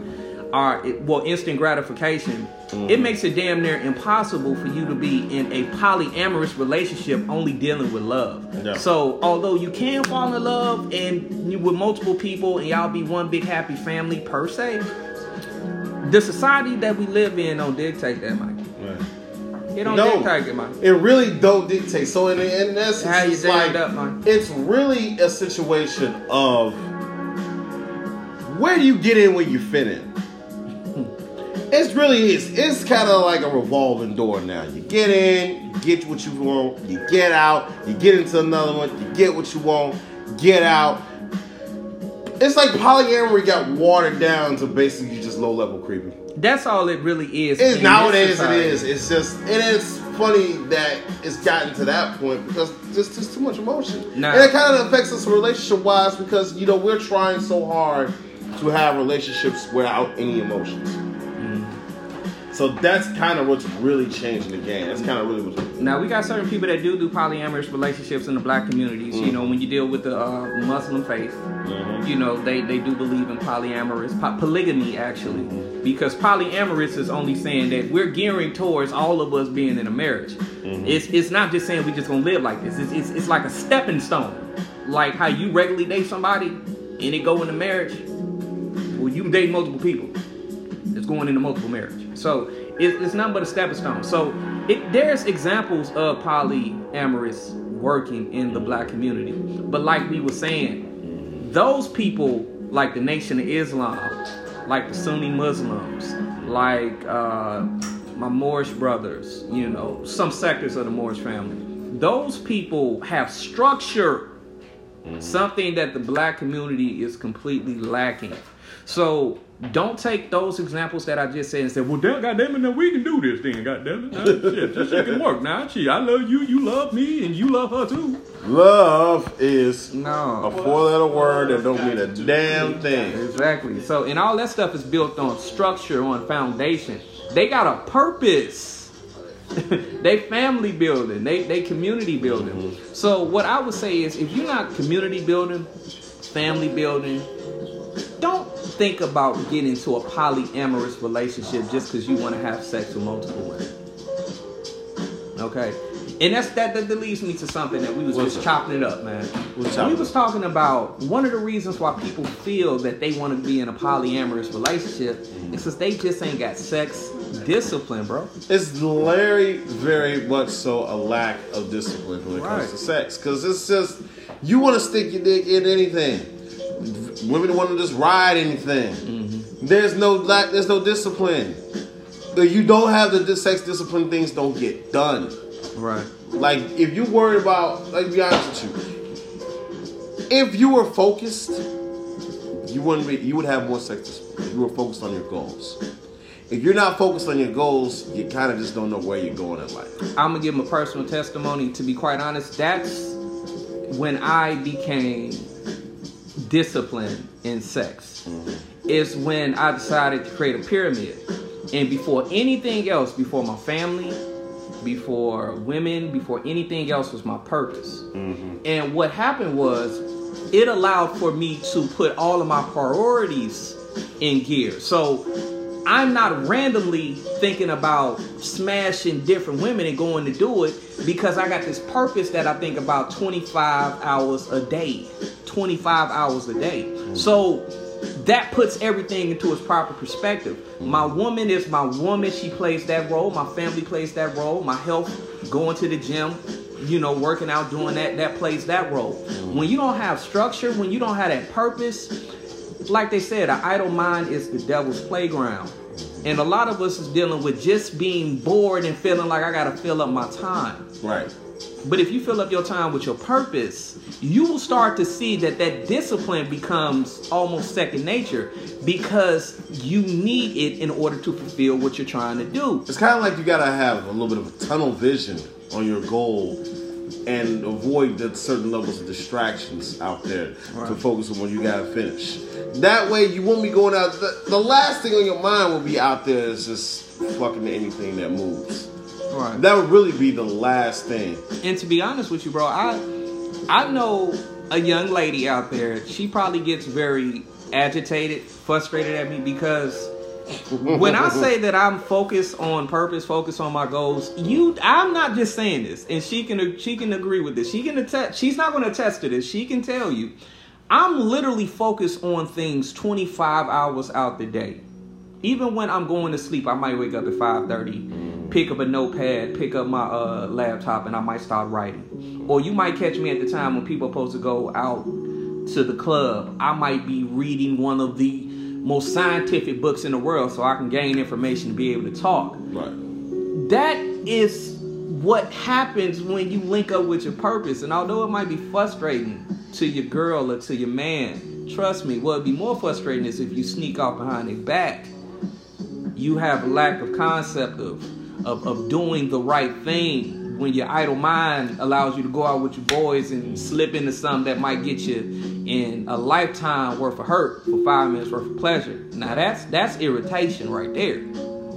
are well instant gratification. It makes it damn near impossible for you to be in a polyamorous relationship only dealing with love. Yeah. So although you can fall in love and with multiple people and y'all be one big happy family per se, the society that we live in don't dictate that, Mike. Right. It don't No. dictate it, Mike. It really don't dictate. So in, in essence, How you it's like up, man. it's really a situation of where do you get in when you fit in. It's really is. It's kind of like a revolving door now. You get in, you get what you want, you get out, you get into another one, you get what you want, get out. It's like polyamory got watered down to basically just low level creeping. That's all it really is. It's nowadays it is. It's just it is funny that it's gotten to that point because there's just too much emotion. Nah. And it kind of affects us relationship wise because you know we're trying so hard to have relationships without any emotions. So that's kind of what's really changing the game. That's kind of really what's Now we got certain people that do do polyamorous relationships in the black communities. You know, when you deal with the uh, Muslim faith, you know they they do believe in polyamorous po- polygamy actually, because polyamorous is only saying that we're gearing towards all of us being in a marriage. It's it's not just saying we just gonna live like this. It's, it's it's like a stepping stone, like how you regularly date somebody and it go into marriage. Well, you date multiple people it's going into multiple marriage. So it, it's nothing but a stepping stone. So it, there's examples of polyamorous working in the black community. But like we were saying, those people, like the Nation of Islam, like the Sunni Muslims, like uh, my Moorish brothers, you know, some sectors of the Moorish family, those people have structure something that the black community is completely lacking. So don't take those examples that I just said and say, well, damn, goddamn it, now we can do this then, goddamn it. Now, shit, this shit can work. Now, shit, I love you, you love me, and you love her too. Love is no. a four-letter word that don't mean a damn thing. Exactly. So, and all that stuff is built on structure, on foundation. They got a purpose. they family building. They they community building. Mm-hmm. So what I would say is, if you're not community building, family building, don't think about getting into a polyamorous relationship just because you want to have sex with multiple women. Okay. And that's that, that leads me to something that we was What's just up? chopping it up, man. We was talking about one of the reasons why people feel that they want to be in a polyamorous relationship is because they just ain't got sex discipline, bro. It's very, very much so a lack of discipline when it Right. comes to sex. Because it's just, you want to stick your dick in anything. Women want to just ride anything. Mm-hmm. There's no lack, there's no discipline. If you don't have the sex discipline, things don't get done. Right. Like, if you worried about, like, be honest with you, if you were focused, you wouldn't be, you would have more sex discipline. You were focused on your goals. If you're not focused on your goals, you kind of just don't know where you're going in life. I'm gonna give my personal testimony. To be quite honest, that's when I became disciplined in sex. Mm-hmm. Is when I decided to create a pyramid, and before anything else, before my family, before women, before anything else, was my purpose. Mm-hmm. And what happened was, it allowed for me to put all of my priorities in gear. So I'm not randomly thinking about smashing different women and going to do it because I got this purpose that I think about 25 hours a day. 25 hours a day. So that puts everything into its proper perspective. My woman is my woman. She plays that role. My family plays that role. My health, going to the gym, you know, working out, doing that, that plays that role. When you don't have structure, when you don't have that purpose, like they said, an idle mind is the devil's playground. And a lot of us is dealing with just being bored and feeling like I gotta fill up my time. Right. But if you fill up your time with your purpose, you will start to see that that discipline becomes almost second nature because you need it in order to fulfill what you're trying to do. It's kind of like you gotta have a little bit of a tunnel vision on your goal and avoid the certain levels of distractions out there to focus on what you gotta finish. That way, you won't be going out. The, the last thing on your mind will be out there is just fucking anything that moves. Right. That would really be the last thing. And to be honest with you, bro, I I know a young lady out there. She probably gets very agitated, frustrated at me because when I say that I'm focused on purpose, focused on my goals, you, I'm not just saying this, and she can she can agree with this. She can attest. She's not going to attest to this. She can tell you, I'm literally focused on things 25 hours out the day. Even when I'm going to sleep, I might wake up at 5:30, pick up a notepad, pick up my uh, laptop, and I might start writing. Or you might catch me at the time when people are supposed to go out to the club. I might be reading one of the most scientific books in the world so I can gain information to be able to talk. Right. That is what happens when you link up with your purpose. And although it might be frustrating to your girl or to your man, trust me, what would be more frustrating is if you sneak off behind their back. You have a lack of concept of, of, of doing the right thing when your idle mind allows you to go out with your boys and slip into something that might get you in a lifetime worth of hurt for five minutes worth of pleasure. Now that's that's irritation right there.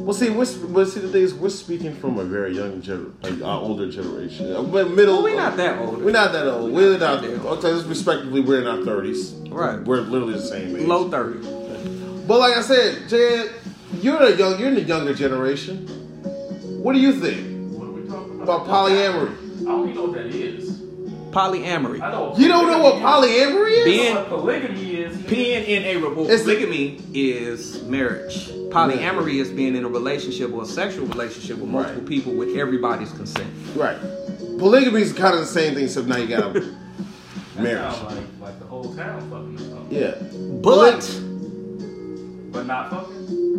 Well, see, we're, but see, the thing is, we're speaking from a very young, gener- like, uh, older generation. Uh, but middle. Well, we're not that old. We're not that old. We're not. that old. Okay, respectively, we're in our thirties. Right. We're literally the same age. Low 30. But like I said, Jed, you're the young. You're in the younger generation. What do you think What are we talking about about? polyamory? I don't even know what that is. Polyamory. I know. You don't know what polyamory is? Being- what polygamy is. Being in a well, It's- polygamy is marriage. Polyamory is being in a relationship or a sexual relationship with multiple Right. people with everybody's consent. Right. Polygamy is kind of the same thing, except now you got a That marriage. like, like the whole town fucking or. Yeah. But But not fucking.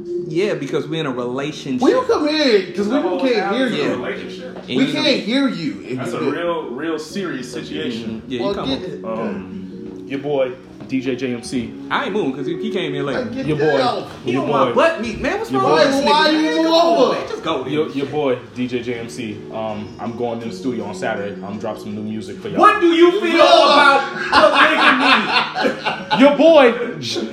Yeah, because we're in a relationship. Will you come here? Because we can't town hear is a you. Yeah. Relationship. And We you can't hear you. if That's you a real, real serious situation. Yeah, you Well, come get on. Um, your boy DJ JMC. I ain't moving because he, he came in late. get Your boy. hell- He Your don't want boy. butt meat, man. What's Your wrong boy. with this Why nigga? you Man, move come on, over? man. Just go Your, there. your boy DJ JMC. Um, I'm going in the studio on Saturday. I'm drop some new music for y'all. What do you feel about polygamy? Your boy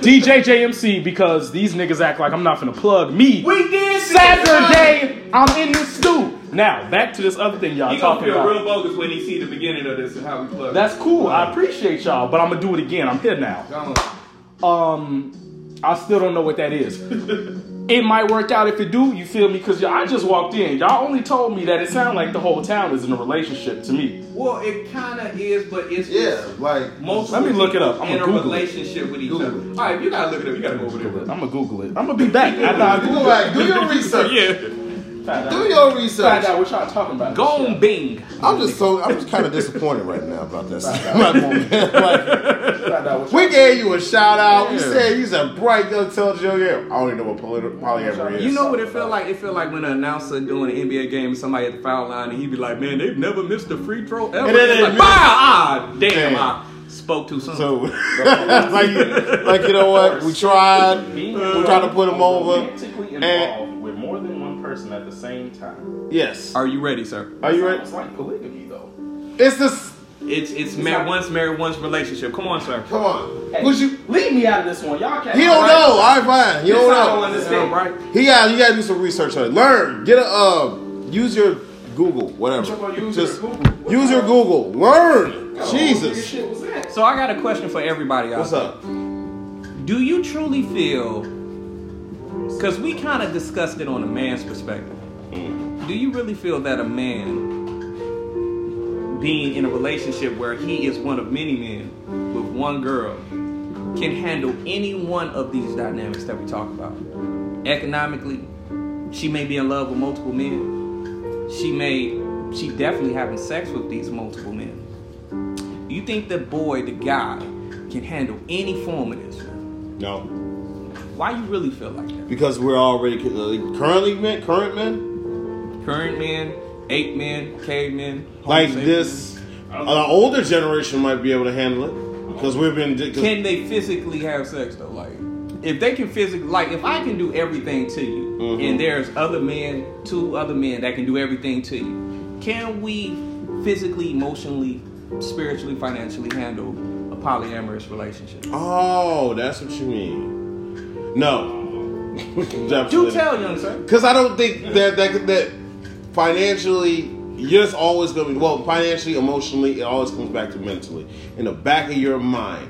DJ JMC because these niggas act like I'm not gonna plug me. We did Saturday, I'm in the stew. Now back to this other thing y'all He gonna talking feel about. real bogus when he see the beginning of this and how we plug. That's cool. I appreciate y'all, but I'm gonna do it again. I'm here now. Go. Um, I still don't know what that is. it might work out if it do. You feel me? Because I just walked in. Y'all only told me that it sounded like the whole town is in a relationship to me. Well, it kind of is, but it's Yeah, like most. Let me look it up. I'm in gonna a Google it. relationship with each Google other. it. All right, if you gotta look it up. You gotta go over there. I'm gonna Google it. I'm gonna be back after I go Google back, do your research. Yeah. Find Do out, your find research. out what y'all talking about. Go on Bing. I'm just so I'm just kind of disappointed right now about this. like, Find out what we y'all- gave you a shout out. We Yeah. said he's a bright young intelligent young man. I don't even know what poly- polyamory is. You know what it felt like? It felt like when an announcer doing an NBA game and somebody at the foul line and he'd be like, "Man, they've never missed a free throw ever." And then It's they like, miss- Ah, damn, Damn. I spoke too soon. So, like, you- like you know what? We tried. We tried to put him over. And person at the same time. yes. Are you ready, sir? Are you ready? It's like polygamy though. It's this. It's it's mar- once married, once relationship. Come on, sir. Come on. Hey, Would you? leave me out of this one. Y'all can't. He don't All know. All right, fine. He This don't I don't know. understand. Yeah, right? He got. You got to do some research on it. Learn. Get a. Uh, use your Google. Whatever. Use Just your Google. use your Google. Learn. This Jesus. shit was that. So I got a question for everybody out What's there. up? Do you truly feel? Because we kind of discussed it on a man's perspective. Mm-hmm. Do you really feel that a man being in a relationship where he is one of many men with one girl can handle any one of these dynamics that we talk about? Economically, she may be in love with multiple men. She may, she definitely having sex with these multiple men. You think the boy, the guy, can handle any form of this? No. Why you really feel like that? Because we're already currently men, current men, Current men, ape men, cavemen, like this. An older generation might be able to handle it because we've been. Can they physically have sex though? Like, if they can physically, like, if I can do everything to you, Mhm. and there's other men, two other men that can do everything to you, can we physically, emotionally, spiritually, financially handle a polyamorous relationship? oh, that's what you mean. No. Do tell, young sir. Because I don't think that that that financially, you're just always going to be well. Financially, emotionally, it always comes back to mentally. In the back of your mind,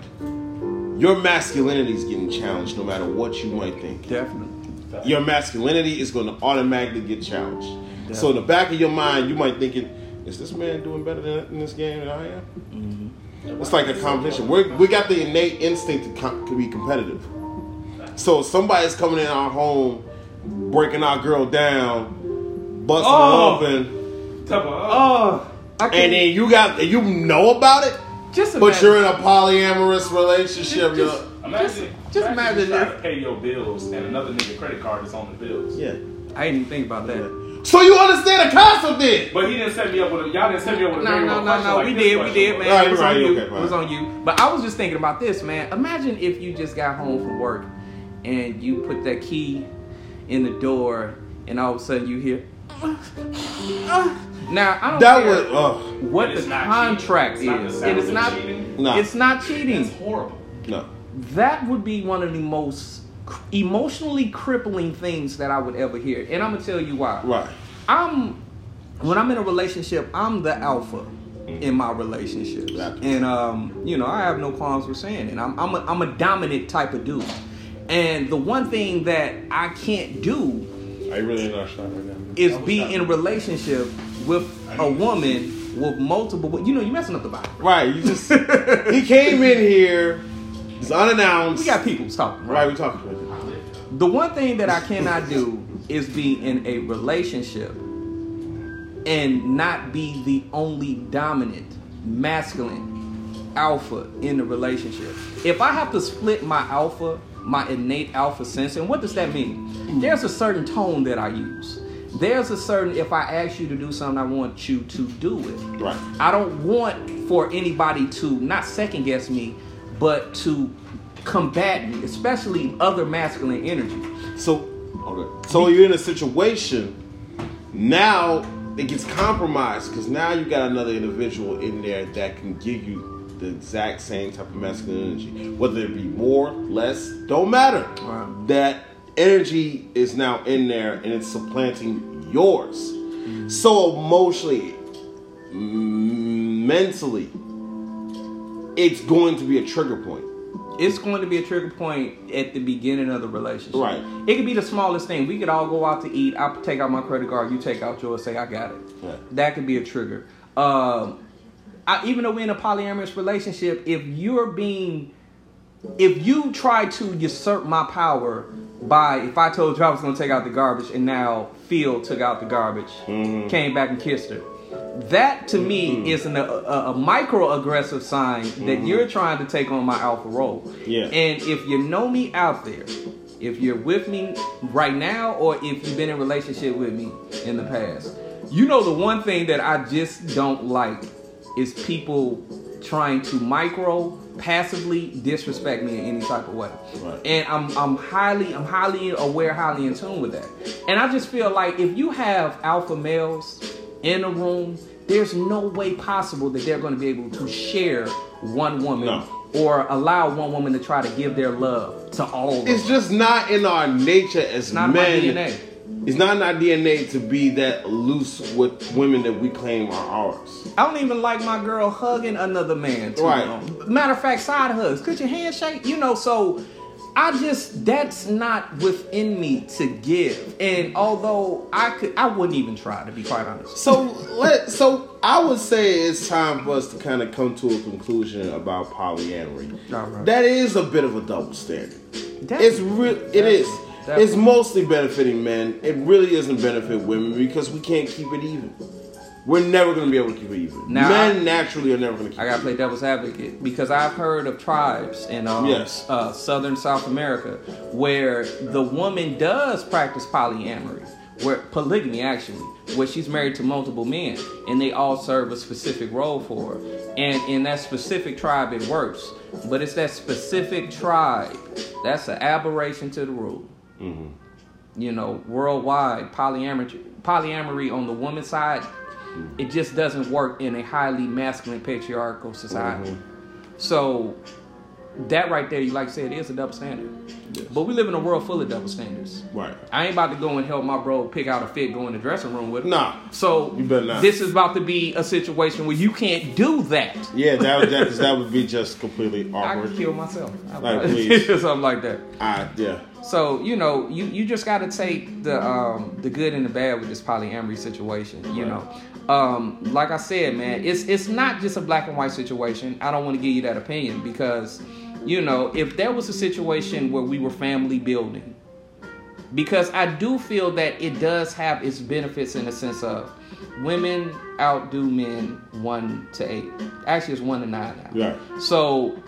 your masculinity is getting challenged, no matter what you might think. Definitely. your masculinity is going to automatically get challenged. So in the back of your mind, you might thinking, "Is this man doing better than, in this game than I am?" Mm-hmm. It's like a competition. We we got the innate instinct to, com- to be competitive. So somebody's coming in our home, breaking our girl down, busting Oh. her open, Oh, I and then you got and you know about it, just but you're in a polyamorous relationship. Just- you're- Imagine, just imagine, imagine you try if- to pay your bills and another nigga credit card is on the bills. yeah. I didn't even think about that. So you understand the concept then? But he didn't set me up with a. Y'all didn't set me up with a No, very no, real no, question no. like we this did, we question did, was. man. Right, it was right, on you. okay, it was on you. But I was just thinking about this, man. Imagine if you just got home from work and you put that key in the door, and all of a sudden you hear. Now I don't That care would. Uh, what the contract cheating. It's not the is. It is not. cheating. It's not cheating. It's horrible. no. That would be one of the most emotionally crippling things that I would ever hear, and I'm gonna tell you why. Right. I'm when I'm in a relationship, I'm the alpha in my relationships, Exactly. and um, you know I have no qualms with saying it. I'm I'm a, I'm a dominant type of dude, and the one thing that I can't do I really in our shot right now. is be in a relationship with a woman with multiple. You know, you're messing up the vibe. Right. You just. he came in here. It's unannounced. We got people talking, Right. We talking about it. The one thing that I cannot do is be in a relationship and not be the only dominant, masculine alpha in the relationship. If I have to split my alpha, my innate alpha sense, and what does that mean? There's a certain tone that I use. There's a certain, if I ask you to do something, I want you to do it. Right. I don't want for anybody to not second guess me, but to combat me, especially other masculine energy. So, okay. So you're in a situation now. It gets compromised because now you got another individual in there that can give you the exact same type of masculine energy, whether it be more, less, don't matter. Wow. That energy is now in there and it's supplanting yours. So emotionally, mentally, it's going to be a trigger point. It's going to be a trigger point at the beginning of the relationship. Right. It could be the smallest thing. We could all go out to eat. I'll take out my credit card. You take out yours. Say I got it. Yeah. That could be a trigger. Um, I, even though we're in a polyamorous relationship, if you're being, if you try to usurp my power by, if I told you I was going to take out the garbage and now Phil took out the garbage, Mm-hmm. came back and kissed her. That to me is an, a, a, a micro aggressive sign that you're trying to take on my alpha role. Mm-hmm. Yeah. And if you know me out there, if you're with me right now, or if you've been in a relationship with me in the past, you know the one thing that I just don't like is people trying to micro passively disrespect me in any type of way. Right. And I'm I'm highly I'm highly aware, highly in tune with that. And I just feel like if you have alpha males in a room, there's no way possible that they're going to be able to share one woman No. or allow one woman to try to give their love to all of It's them. just not in our nature as not in my men. It's not in our DNA to be that loose with women that we claim are ours. I don't even like my girl hugging another man. Too Right. long. Matter of fact, side hugs. Could your handshake? You know, so I just that's not within me to give. And although I could, I wouldn't even try to be quite honest. So let so I would say it's time for us to kind of come to a conclusion about polyamory. Right. That is a bit of a double standard. That- It's real. It is. Definitely. It's mostly benefiting men. It really doesn't benefit women because we can't keep it even. We're never going to be able to keep it even. Now, men I- naturally are never going to keep. I gotta play devil's advocate because I've heard of tribes in um, Yes. uh, southern South America where the woman does practice polyamory, where polygamy actually, where she's married to multiple men and they all serve a specific role for her. And in that specific tribe, it works, but it's that specific tribe that's an aberration to the rule. Mm-hmm. You know, worldwide polyamory, polyamory on the woman's side, it just doesn't work in a highly masculine patriarchal society. Mm-hmm. So that right there, you like I said, is a double standard. Yes. But we live in a world full of double standards. Right. I ain't about to go and help my bro pick out a fit, go in the dressing room with him. Nah. So You better not. this is about to be a situation where you can't do that. Yeah, that would that, that would be just completely awkward. I could kill myself. Like, please. Something like that. I yeah. So you know, you you just got to take the um, the good and the bad with this polyamory situation. You know, um, like I said, man, it's it's not just a black and white situation. I don't want to give you that opinion because, you know, if there was a situation where we were family building, because I do feel that it does have its benefits in the sense of women outdo men one to eight. Actually, it's one to nine now. Right. So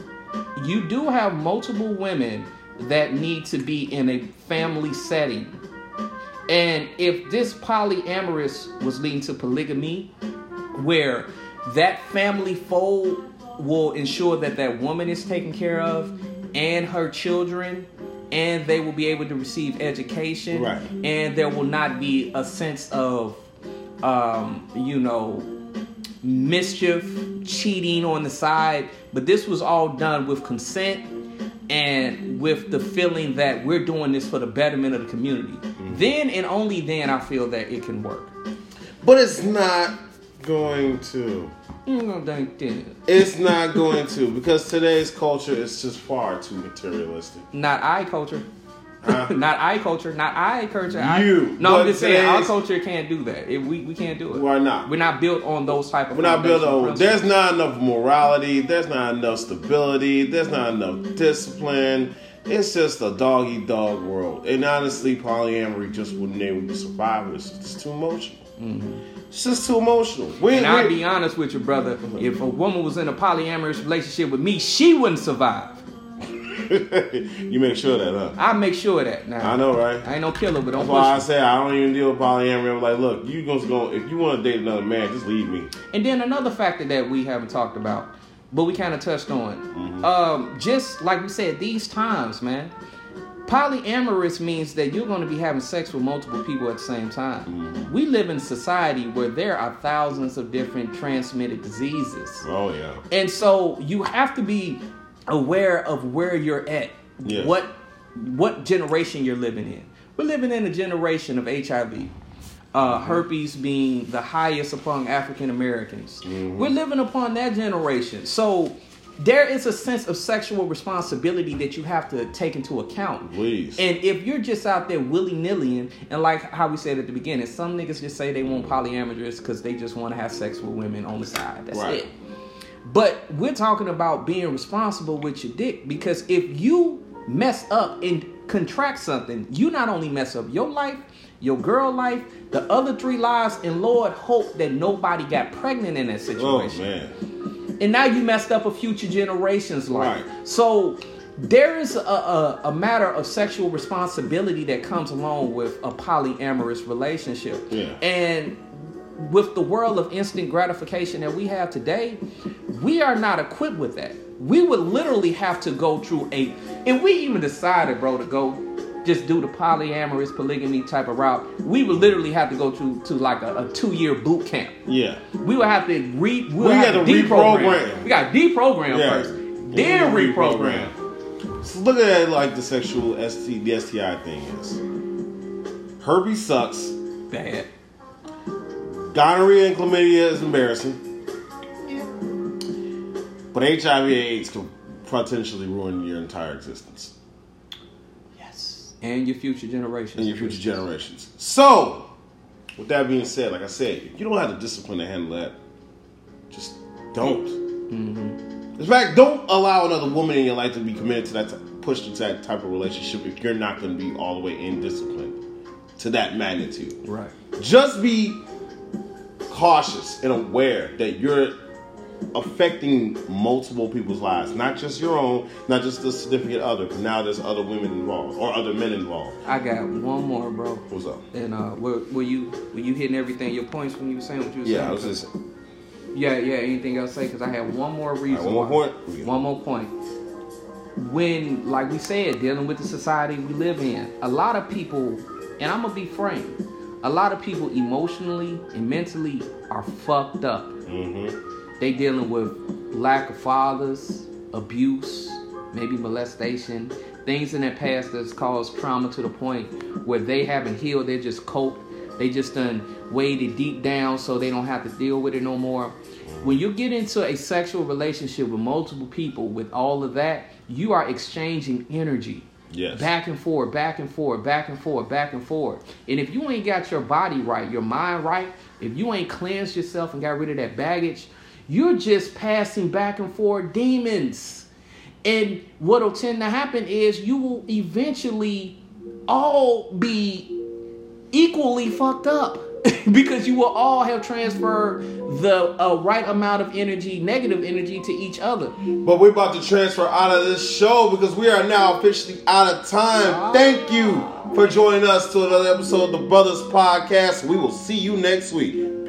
you do have multiple women that need to be in a family setting. And if this polyamorous was leading to polygamy, where that family fold will ensure that that woman is taken care of and her children and they will be able to receive education Right. and there will not be a sense of um, you know mischief cheating on the side but this was all done with consent and with the feeling that we're doing this for the betterment of the community then and only then i feel that it can work But it's not going to. Mm. It's not going to because today's culture is just far too materialistic. not I culture. Huh? not I culture, not I culture. I- You, no, I'm just saying our culture can't do that. It, we we can't do it. Why not? We're not built on those type of. We're not built on. principles. There's not enough morality. There's not enough stability. There's not enough discipline. It's just a dog eat dog world. And honestly, polyamory just wouldn't able to survive. It's just too emotional. It's just too emotional. We, Mm-hmm. And I'll be honest with you, brother. If a woman was in a polyamorous relationship with me, she wouldn't survive. you make sure that, huh? I make sure of that. Now I know, right? I ain't no killer, but don't That's why I say I don't even deal with polyamory. I'm like, look, you gonna go if you want to date another man, just leave me. And then another factor that we haven't talked about, but we kind of touched on, Mm-hmm. um, just like we said, these times, man. Polyamorous means that you're going to be having sex with multiple people at the same time. Mm-hmm. We live in society where there are thousands of different transmitted diseases. Oh yeah. And so you have to be aware of where you're at. Yeah. What what generation you're living in. We're living in a generation of HIV. Uh, herpes being the highest among African Americans. We're living upon that generation. So there is a sense of sexual responsibility that you have to take into account. Please. And if you're just out there willy nilly, and like how we said at the beginning, some niggas just say they want polyamorous because they just want to have sex with women on the side. That's Right. it. But we're talking about being responsible with your dick because if you mess up and contract something, you not only mess up your life, your girl life, the other three lives, and Lord hope that nobody got pregnant in that Oh situation man. and now you messed up a future generation's life. Right. So there is a, a, a matter of sexual responsibility that comes along with a polyamorous relationship. Yeah. And with the world of instant gratification that we have today, we are not equipped with that. We would literally have to go through a, if we even decided, bro, to go just do the polyamorous polygamy type of route. We would literally have to go to to like a, a two year boot camp. Yeah. We would have to re. We, We have to deprogram. reprogram. We got to deprogram Yeah. first, then reprogram. So look at it like the sexual ST, the STI thing is. Herpes sucks. Bad. Gonorrhea and chlamydia is embarrassing. But HIV AIDS can potentially ruin your entire existence Yes. And your future generations. and your future generations. So, with that being said, like I said, if you don't have the discipline to handle that, just don't. Mm-hmm. In fact, don't allow another woman in your life to be committed to that, t- push to that type of relationship if you're not going to be all the way in discipline to that magnitude. Right. just be cautious and aware that you're affecting multiple people's lives, not just your own, not just the significant other, because now there's other women involved or other men involved. I got one more, bro. What's up? And uh, were, were you were you hitting everything? Your points when you were saying what you were saying? Yeah, I was just Yeah, yeah. Anything else to say? Because I have one more reason. one more why. point? One more point. When, like we said, dealing with the society we live in, a lot of people, and I'm gonna be frank, a lot of people emotionally and mentally are fucked up. Mm-hmm. They dealing with lack of fathers, abuse, maybe molestation, things in their past that's caused trauma to the point where they haven't healed. They just cope. They just done weighed it deep down so they don't have to deal with it no more. When you get into a sexual relationship with multiple people with all of that, you are exchanging energy. Yes. Back and forth, back and forth, back and forth, back and forth. And if you ain't got your body right, your mind right, if you ain't cleansed yourself and got rid of that baggage, you're just passing back and forth demons. And what'll tend to happen is you will eventually all be equally fucked up because you will all have transferred the uh, right amount of energy, negative energy, to each other. But we're about to transfer out of this show because we are now officially out of time. Thank you for joining us to another episode of the Brothers Podcast. We will see you next week.